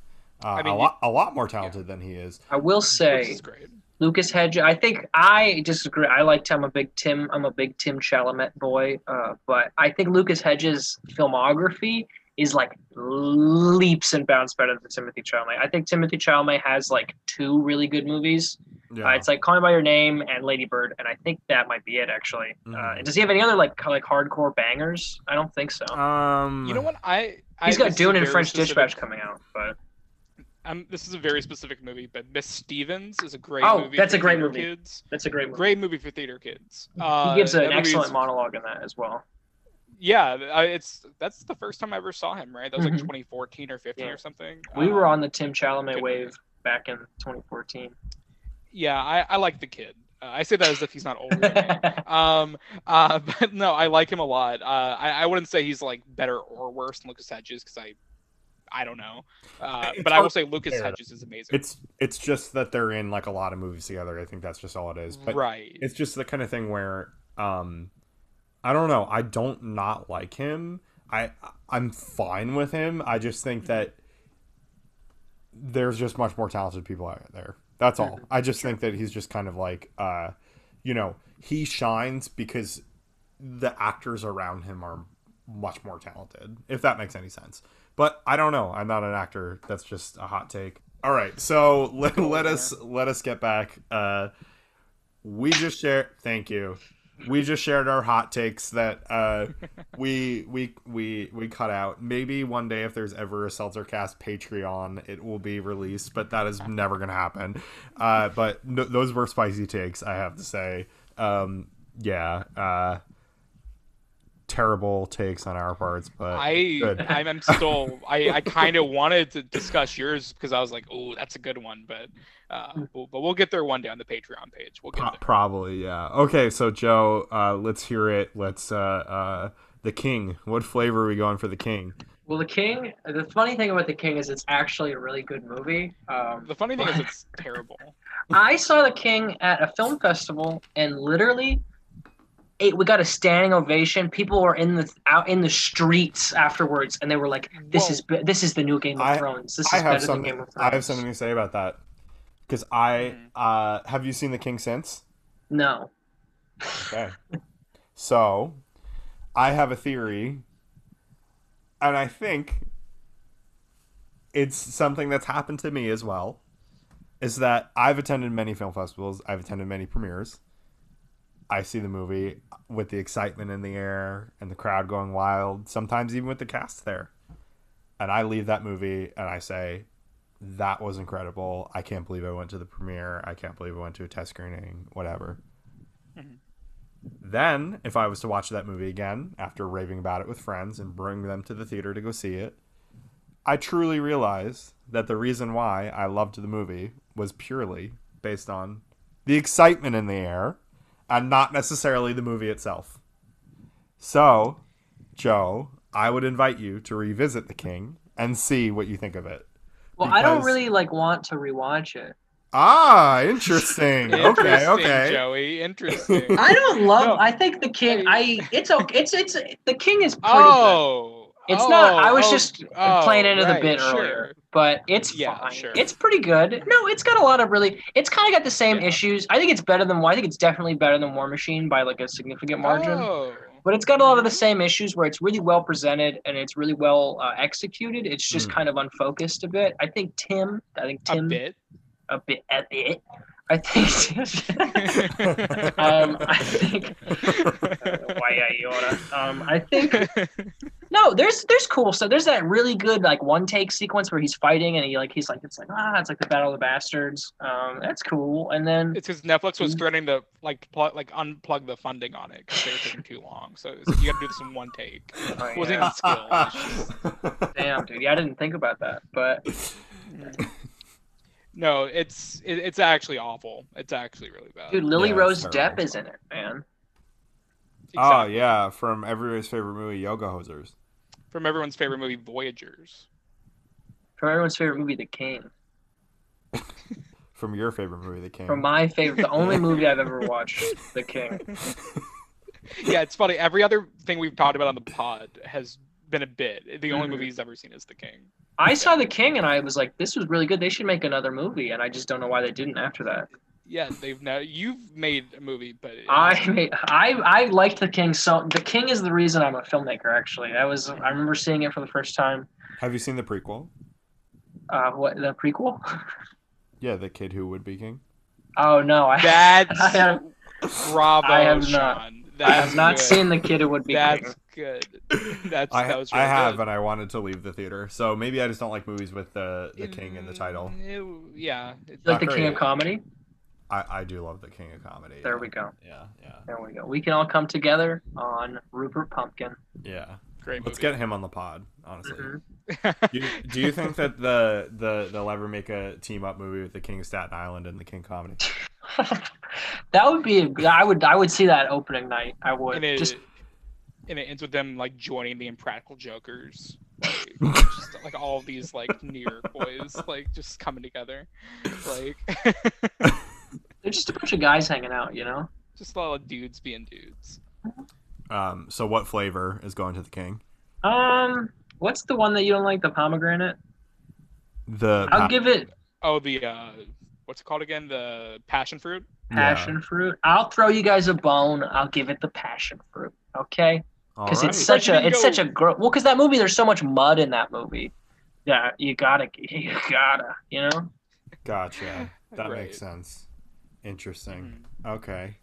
Uh, I mean, a lot a lot more talented than he is. I will say is great. Lucas Hedge. I think I disagree. I like. I'm a big Tim. I'm a big Tim Chalamet boy. Uh, but I think Lucas Hedges' filmography is like leaps and bounds better than Timothée Chalamet. I think Timothée Chalamet has like two really good movies. Yeah. Uh, it's like Call Me by Your Name and Lady Bird, and I think that might be it actually. Uh, Mhm. and does he have any other like kind of like hardcore bangers? I don't think so. um, You know what? I I He's got this is a Dune and French specific- Dispatch coming out, but Um, this is a very specific movie, but Miss Stevens is a great Oh, movie. that's for a great movie. Kids. that's a great movie. Great movie for theater kids. he Uh, gives an excellent monologue in that as well. Yeah, it's that's the first time I ever saw him. Right, that was like Mhm. 2014 or 15 Yeah. or something. We were Um, on the Tim Chalamet wave back in 2014. Yeah, I, I like the kid. Uh, I say that as if he's not older. Um, uh, but no, I like him a lot. Uh, I, I wouldn't say he's like better or worse than Lucas Hedges because I, I don't know. Uh, but I will say Lucas. Hedges is amazing. it's it's just that they're in like a lot of movies together. I think that's just all it is. But right. it's just the kind of thing where um i don't know i don't not like him i i'm fine with him i just think that there's just much more talented people out there that's all i just think that he's just kind of like uh you know he shines because the actors around him are much more talented if that makes any sense but i don't know. I'm not an actor. That's just a hot take. All right. So let, let us let us get back. Uh we just shared thank you. We just shared our hot takes that uh we we we we cut out. Maybe one day if there's ever a seltzer cast patreon it will be released but that is never gonna happen. Uh but no, those were spicy takes i have to say. Um yeah uh terrible takes on our parts but I good. I'm, I'm still I, I kind of wanted to discuss yours because I was like, oh, that's a good one, but uh, we'll, but we'll get there one day on the Patreon page. We'll get Pro- there. probably yeah okay so joe uh let's hear it let's uh uh the king what flavor are we going for the king Well, The King. The funny thing about The King is it's actually a really good movie. Um, The funny thing is, it's terrible. I saw The King at a film festival, and literally, it, we got a standing ovation. People were in the out in the streets afterwards, and they were like, "This Whoa. is be- this is the new Game of I- Thrones. This is I have better than something. Game of Thrones." I have something to say about that because I Mhm. uh, have you seen The King since? No. Okay, so I have a theory, and I think it's something that's happened to me as well. is that I've attended many film festivals. I've attended many premieres. I see the movie with the excitement in the air and the crowd going wild, sometimes even with the cast there. And I leave that movie and I say, that was incredible. I can't believe I went to the premiere. I can't believe I went to a test screening, whatever. Mm-hmm. Then, if I was to watch that movie again after raving about it with friends and bring them to the theater to go see it, I truly realize that the reason why I loved the movie was purely based on the excitement in the air and not necessarily the movie itself. So, Joe, I would invite you to revisit The King and see what you think of it. Well, I don't really like want to rewatch it. Ah, interesting. okay, Interesting, okay. Joey. Interesting. I don't love. No. I think the king. I. It's okay. It's it's the king is pretty good. oh, It's not. I oh, was oh, just oh, playing into right, the bit sure. earlier, but it's Yeah, fine. sure. It's pretty good. No, it's got a lot of really. It's kind of got the same Yeah. issues. I think it's better than. I think it's definitely better than War Machine by like a significant margin. Oh. But it's got a lot of the same issues where it's really well presented and it's really well uh, executed. It's just Mm. kind of unfocused a bit. I think Tim. I think Tim. A bit. A bit. A bit. I think. um, I think. Why I Yoda. Um, I think no, there's there's cool So There's that really good like one take sequence where he's fighting and he like he's like it's like ah it's like the Battle of the Bastards. Um, that's cool. And then It's because Netflix was Mm. threatening to like plug, like unplug the funding on it because they were taking too long. So it's like, you got to do this in one take. oh, It wasn't yeah. even skill. It's just- damn dude, yeah, I didn't think about that, but No, it's it, it's actually awful. It's actually really bad. dude, Lily Yeah, Rose Depp is in it, man. Oh yeah, from everybody's favorite movie, Yoga Hosers. From everyone's favorite movie, Voyagers. From everyone's favorite movie, The King. From your favorite movie, The King. From my favorite, the only movie I've ever watched, The King. Yeah, it's funny. Every other thing we've talked about on the pod has been a bit. The only Mhm. movie he's ever seen is The King. I saw The King and I was like, this was really good. They should make another movie, and I just don't know why they didn't after that. Yeah, they've now you've made a movie, but it- I made, I I liked The King so. The King is the reason I'm a filmmaker. Actually, I was I remember seeing it for the first time. Have you seen the prequel? Uh, what the prequel? Yeah, the kid who would be king. Oh no, I, that's I have bravo, I have not- Sean. I have not good. seen the kid who would be King. That's king. good. That's I, that was I have, good. and I wanted to leave the theater. So maybe I just don't like movies with the, the king in the title. Mm, it- yeah. It's, like the not king of comedy. I, I do love the king of comedy. There we go. Yeah, yeah, There we go. We can all come together on Rupert Pupkin. yeah. great Let's movie. get him on the pod, honestly. Mhm. Do, you, do you think that the, the they'll ever make a team up movie with the King of Staten Island and the King Comedy? that would be. A, I would. I would see that opening night. I would. and it Just and it ends with them like joining the Impractical Jokers, like, just, like all of these like New York boys like just coming together, like they're just a bunch of guys hanging out. You know. just a lot of dudes being dudes. Um, so what flavor is going to the king? Um, what's the one that you don't like? The pomegranate. The I'll pa- give it Oh, the uh, what's it called again? The passion fruit. yeah. passion fruit. I'll throw you guys a bone. I'll give it the passion fruit. Okay. All Because right. it's such a it's go? such a gro- well because that movie there's so much mud in that movie. Yeah, you gotta you gotta you know. Gotcha. That Right. makes sense. Interesting. Mhm. Okay.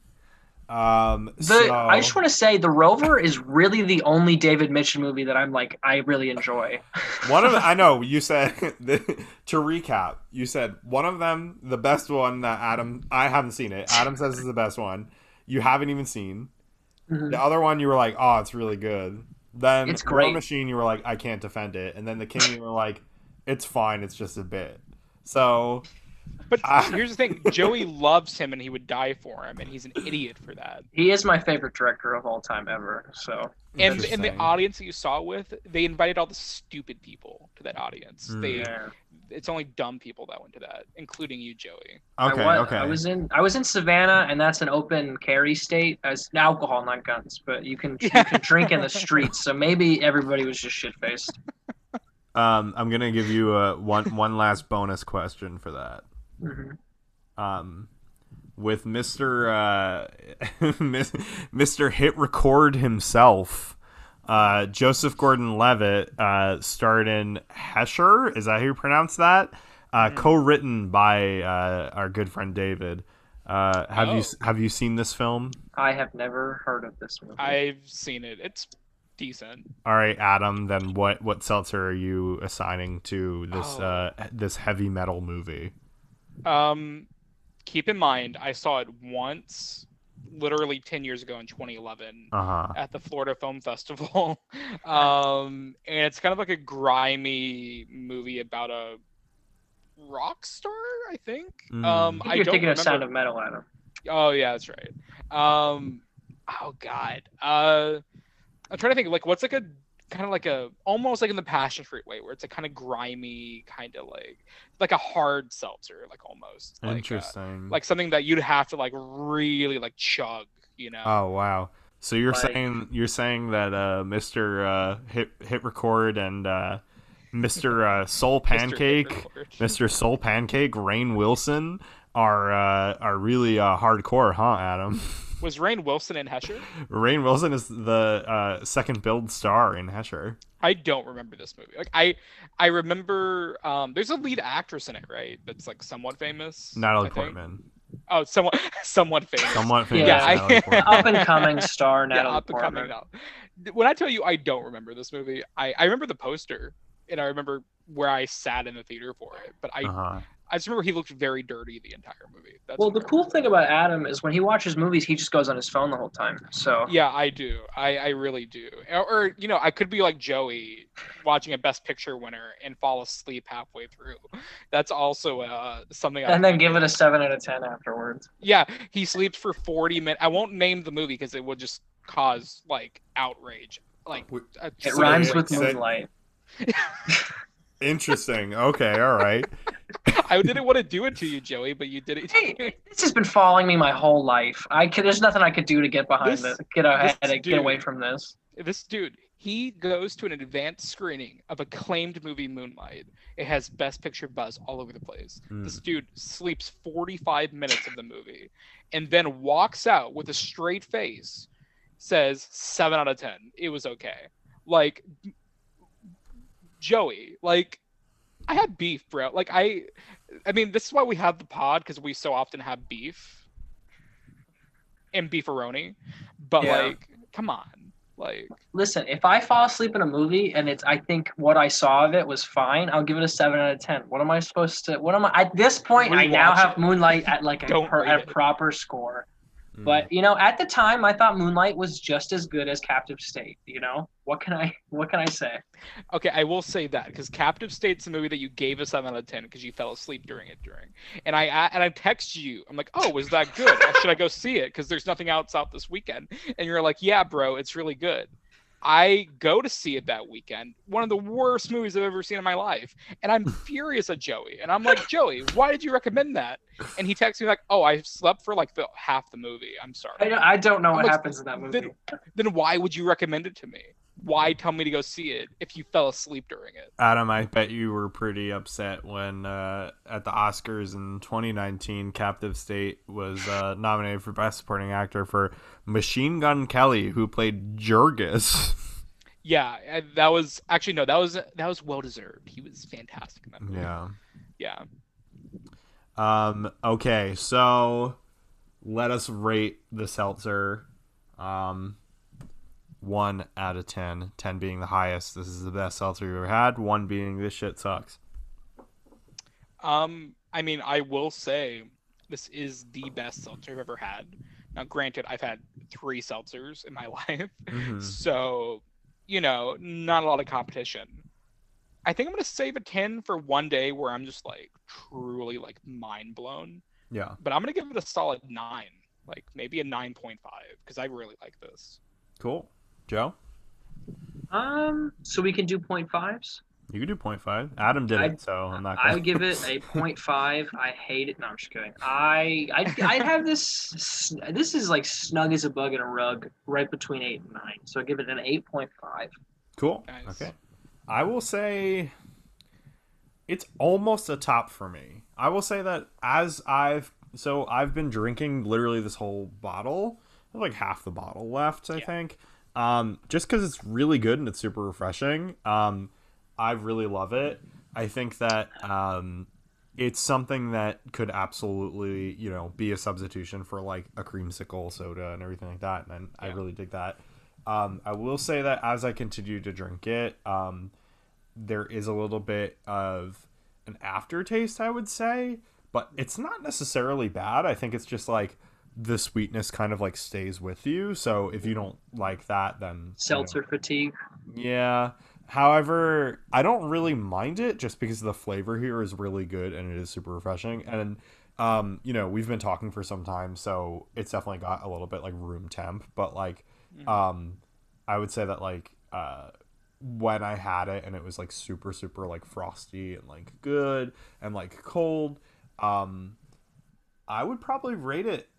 Um, The so, I just want to say the Rover is really the only David Michôd movie that I'm like I really enjoy. one of the, I know you said to recap. You said one of them, the best one that Adam. I haven't seen it. Adam says is the best one. You haven't even seen Mhm. the other one. You were like, oh, it's really good. Then It's War great. Machine. You were like, I can't defend it. And then the King. You were like, it's fine. It's just a bit. So But Ah. here's the thing: Joey loves him, and he would die for him, and he's an idiot for that. He is my favorite director of all time ever. So And in the audience that you saw with, they invited all the stupid people to that audience. Hmm. They, yeah. it's only dumb people that went to that, including you, Joey. okay, I was, okay. I was in I was in Savannah, and that's an open carry state as alcohol, not guns. But you can you can drink in the streets. So maybe everybody was just shit faced. Um, I'm gonna give you a one one last bonus question for that. Hmm um, with Mr. Uh, Mr. Hit Record himself, uh, Joseph Gordon-Levitt, uh, starred in Hesher. Is that how you pronounce that? uh, Mhm. co-written by uh, our good friend David. Uh, have you Oh. have you seen this film? I have never heard of this movie. I've seen it. It's decent. All right, Adam. Then what what seltzer are you assigning to this Oh. uh, this heavy metal movie? Um, keep in mind, I saw it once, literally 10 years ago in 2011 Uh huh. at the Florida Film Festival. um, and it's kind of like a grimy movie about a rock star, I think. Mm. Um, I think I you're thinking remember. of Sound of Metal, Adam. Oh yeah, that's right. Um, oh god. Uh, I'm trying to think like what's like a kind of like a almost like in the passion fruit way where it's a kind of grimy kind of like like a hard seltzer like almost like, uh, Interesting. like something that you'd have to like really like chug you know oh wow. So you're Like- saying you're saying that uh, Mr. Uh, hit hit record and uh, Mr. Uh, Soul Pancake, Hitlerlord. Mr. Soul Pancake, Rainn Wilson are uh, are really uh, hardcore, huh, Adam? was Rainn Wilson in Hesher Rainn Wilson is the uh, second build star in Hesher. I don't remember this movie like I I remember um there's a lead actress in it right that's like somewhat famous Natalie I think. Portman. oh somewhat somewhat famous Somewhat famous. Yeah, I- Natalie Portman. Up and coming star yeah, Natalie up and coming Portman. now. When I tell you I don't remember this movie, I, I remember the poster and I remember where I sat in the theater for it. But I, Uh-huh. I just remember he looked very dirty the entire movie. That's Well, the cool thing about Adam is when he watches movies, he just goes on his phone the whole time. So Yeah, I do. I, I really do. Or, or, you know, I could be like Joey watching a Best Picture winner and fall asleep halfway through. That's also uh, something. I and then give it a seven out of ten afterwards. Yeah, he sleeps for 40 minutes. I won't name the movie because it would just cause like outrage. Like It rhymes with moonlight. Interesting. Okay. All right. I didn't want to do it to you, Joey, but you did it. Hey, this has been following me my whole life. I could, there's nothing I could do to get behind This- this, get ahead, this get away from this. this dude, he goes to an advanced screening of acclaimed movie Moonlight. It has Best Picture buzz all over the place. Mm. This dude sleeps 45 minutes of the movie, and then walks out with a straight face, says seven out of ten. It was okay. Like Joey, like I had beef, bro. Like I, I mean, this is why we have the pod because we so often have beef and beefaroni. But Yeah. like, come on, like Listen, if I fall asleep in a movie and it's, I think what I saw of it was fine, I'll give it a seven out of ten. What am I supposed to? What am I? At this point, I now Rewatch have it. Moonlight at like a, per, a proper score. Mm. But you know, at the time, I thought Moonlight was just as good as Captive State. You know, what can I, what can I say? Okay, I will say that because Captive State's a movie that you gave a seven out of ten because you fell asleep during it during, and I and I text you. I'm like, oh, was that good? Should I go see it? Because there's nothing else out this weekend, and you're like, yeah, bro, it's really good. I go to see it that weekend. One of the worst movies I've ever seen in my life, and I'm furious at Joey. And I'm like, Joey, why did you recommend that? And he texts me like, oh, I slept for like the half the movie. I'm sorry. I don't, I don't know I'm what like, happens in that movie. Then, then why would you recommend it to me? Why tell me to go see it if you fell asleep during it? Adam, I bet you were pretty upset when uh, at the Oscars in 2019, Captive State was uh, nominated for Best Supporting Actor for Machine Gun Kelly, who played Jurgis. Yeah, that was actually no, that was that was well deserved. He was fantastic in that movie. yeah. Yeah. Um. Okay, so let us rate the seltzer. Um. One out of ten. Ten being the highest. This is the best seltzer you've ever had. One being this shit sucks. Um, I mean, I will say this is the best seltzer I've ever had. Now, granted, I've had three seltzers in my life, Mhm. so you know, not a lot of competition. I think I'm gonna save a ten for one day where I'm just like truly like mind blown. Yeah. But I'm gonna give it a solid nine, like maybe a nine point five, because I really like this. Cool. Joe, Um, so we can do point fives. you could do 0.5. Adam did I- it, so I'm not. I Gonna... would give it a point five. I hate it. No, I'm just kidding. I I I'd have this. This is like snug as a bug in a rug, right between eight and nine. So I give it an eight point five. Cool. Nice. Okay. I will say it's almost a top for me. I will say that as I've so I've been drinking literally this whole bottle. I have like half the bottle left, I Yeah. think. Um, just because it's really good and it's super refreshing. Um, I really love it. I think that um, it's something that could absolutely, you know, be a substitution for like a creamsicle soda and everything like that. And I really dig that. Um, I will say that as I continue to drink it, um, there is a little bit of an aftertaste, I would say, but it's not necessarily bad. I think it's just like the sweetness kind of like stays with you. So if you don't like that, then you know, Seltzer fatigue. yeah. However, I don't really mind it just because the flavor here is really good and it is super refreshing. And um, you know, we've been talking for some time, so it's definitely got a little bit like room temp, but like um I would say that like uh when I had it and it was like super super like frosty and like good and like cold, um I would probably rate it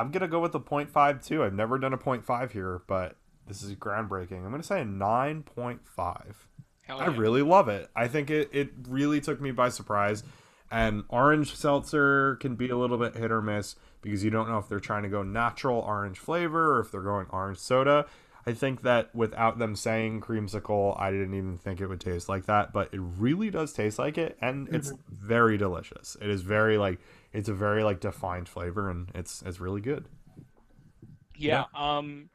I'm gonna go with the 0.5 too. I've never done a 0.5 here, but this is groundbreaking. I'm gonna say a 9.5. Hell I really love it. I think it, it really took me by surprise. And orange seltzer can be a little bit hit or miss because you don't know if they're trying to go natural orange flavor or if they're going orange soda. I think that without them saying creamsicle, I didn't even think it would taste like that, but it really does taste like it, and it's mm-hmm. very delicious. It is very like it's a very like defined flavor, and it's it's really good. Yeah. Um,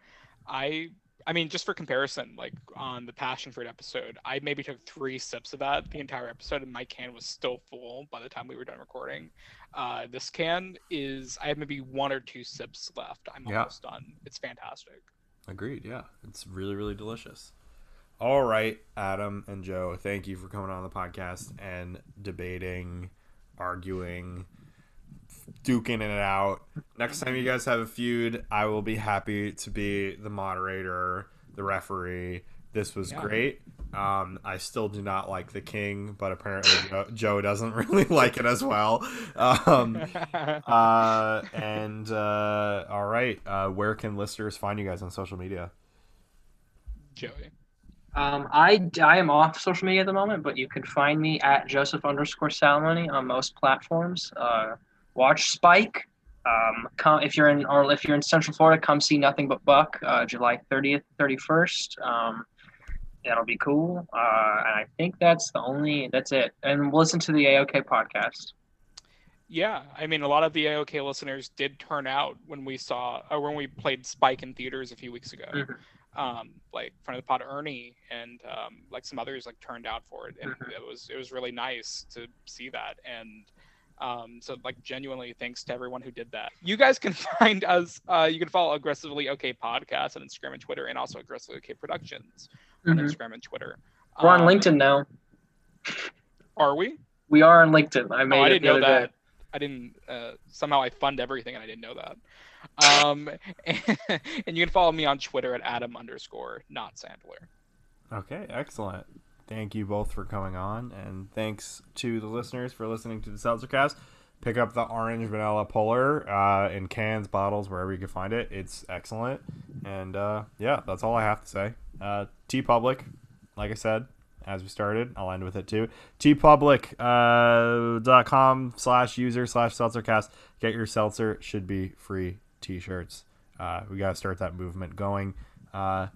I I mean, just for comparison, like on the passion fruit episode, I maybe took three sips of that the entire episode, and my can was still full by the time we were done recording. Uh, this can is I have maybe one or two sips left. I'm Yeah. almost done. It's fantastic. Agreed. Yeah, it's really really delicious. All right, Adam and Joe, thank you for coming on the podcast and debating, arguing, duking it out. Next time you guys have a feud, I will be happy to be the moderator, the referee. This was Yeah. great. Um, I still do not like the king, but apparently Joe, Joe doesn't really like it as well. Um, uh, and uh, all right, uh, where can listeners find you guys on social media? Joey. Um, I, I am off social media at the moment, but you can find me at Joseph underscore Salamoni on most platforms. Uh, watch Spike. Um, come if you're in or if you're in Central Florida, come see Nothing But Buck, uh, July 30th, 31st. Um, that'll be cool. Uh, and I think that's the only that's it. And listen to the AOK podcast. Yeah, I mean, a lot of the AOK listeners did turn out when we saw, or when we played Spike in theaters a few weeks ago. Mhm. Um, like front of the pod Ernie and um, like some others like turned out for it, and Mhm. it was it was really nice to see that. And um, so like genuinely thanks to everyone who did that. You guys can find us. Uh, you can follow aggressively OK podcast on Instagram and Twitter, and also aggressively OK Productions on Mhm. Instagram and Twitter. We're on Um, LinkedIn now. Are we? We are on LinkedIn. I made Oh, I didn't the know that. day. I didn't. Uh, somehow I fund everything, and I didn't know that. Um, and, you can follow me on Twitter at Adam underscore not Sandler. Okay, excellent. Thank you both for coming on, and thanks to the listeners for listening to the Seltzercast. Pick up the orange vanilla polar uh, in cans, bottles, wherever you can find it. It's excellent. And uh, yeah, that's all I have to say. Uh, TeePublic, like I said, as we started, I'll end with it too. teepublic.com com slash user slash seltzercast. Get your seltzer. Should be free t shirts. Uh, we got to start that movement going. Uh,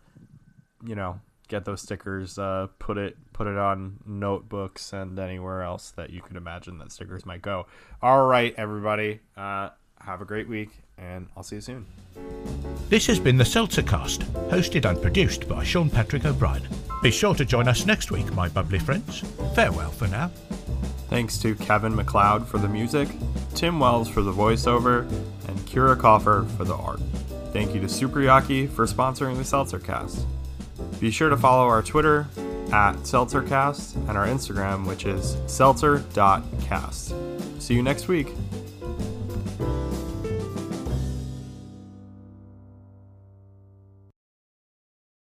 you know, get those stickers, uh, put it put it on notebooks and anywhere else that you could imagine that stickers might go. All right, everybody, uh, have a great week, and I'll see you soon. This has been the Seltzercast, hosted and produced by Sean Patrick O'Brien. Be sure to join us next week, my bubbly friends. Farewell for now. Thanks to Kevin MacLeod for the music, Tim Wells for the voiceover, and Kyra Kaufer for the art. Thank you to Superyaki for sponsoring the Seltzercast. Be sure to follow our Twitter at Seltzercast and our Instagram, which is seltzer.cast. See you next week.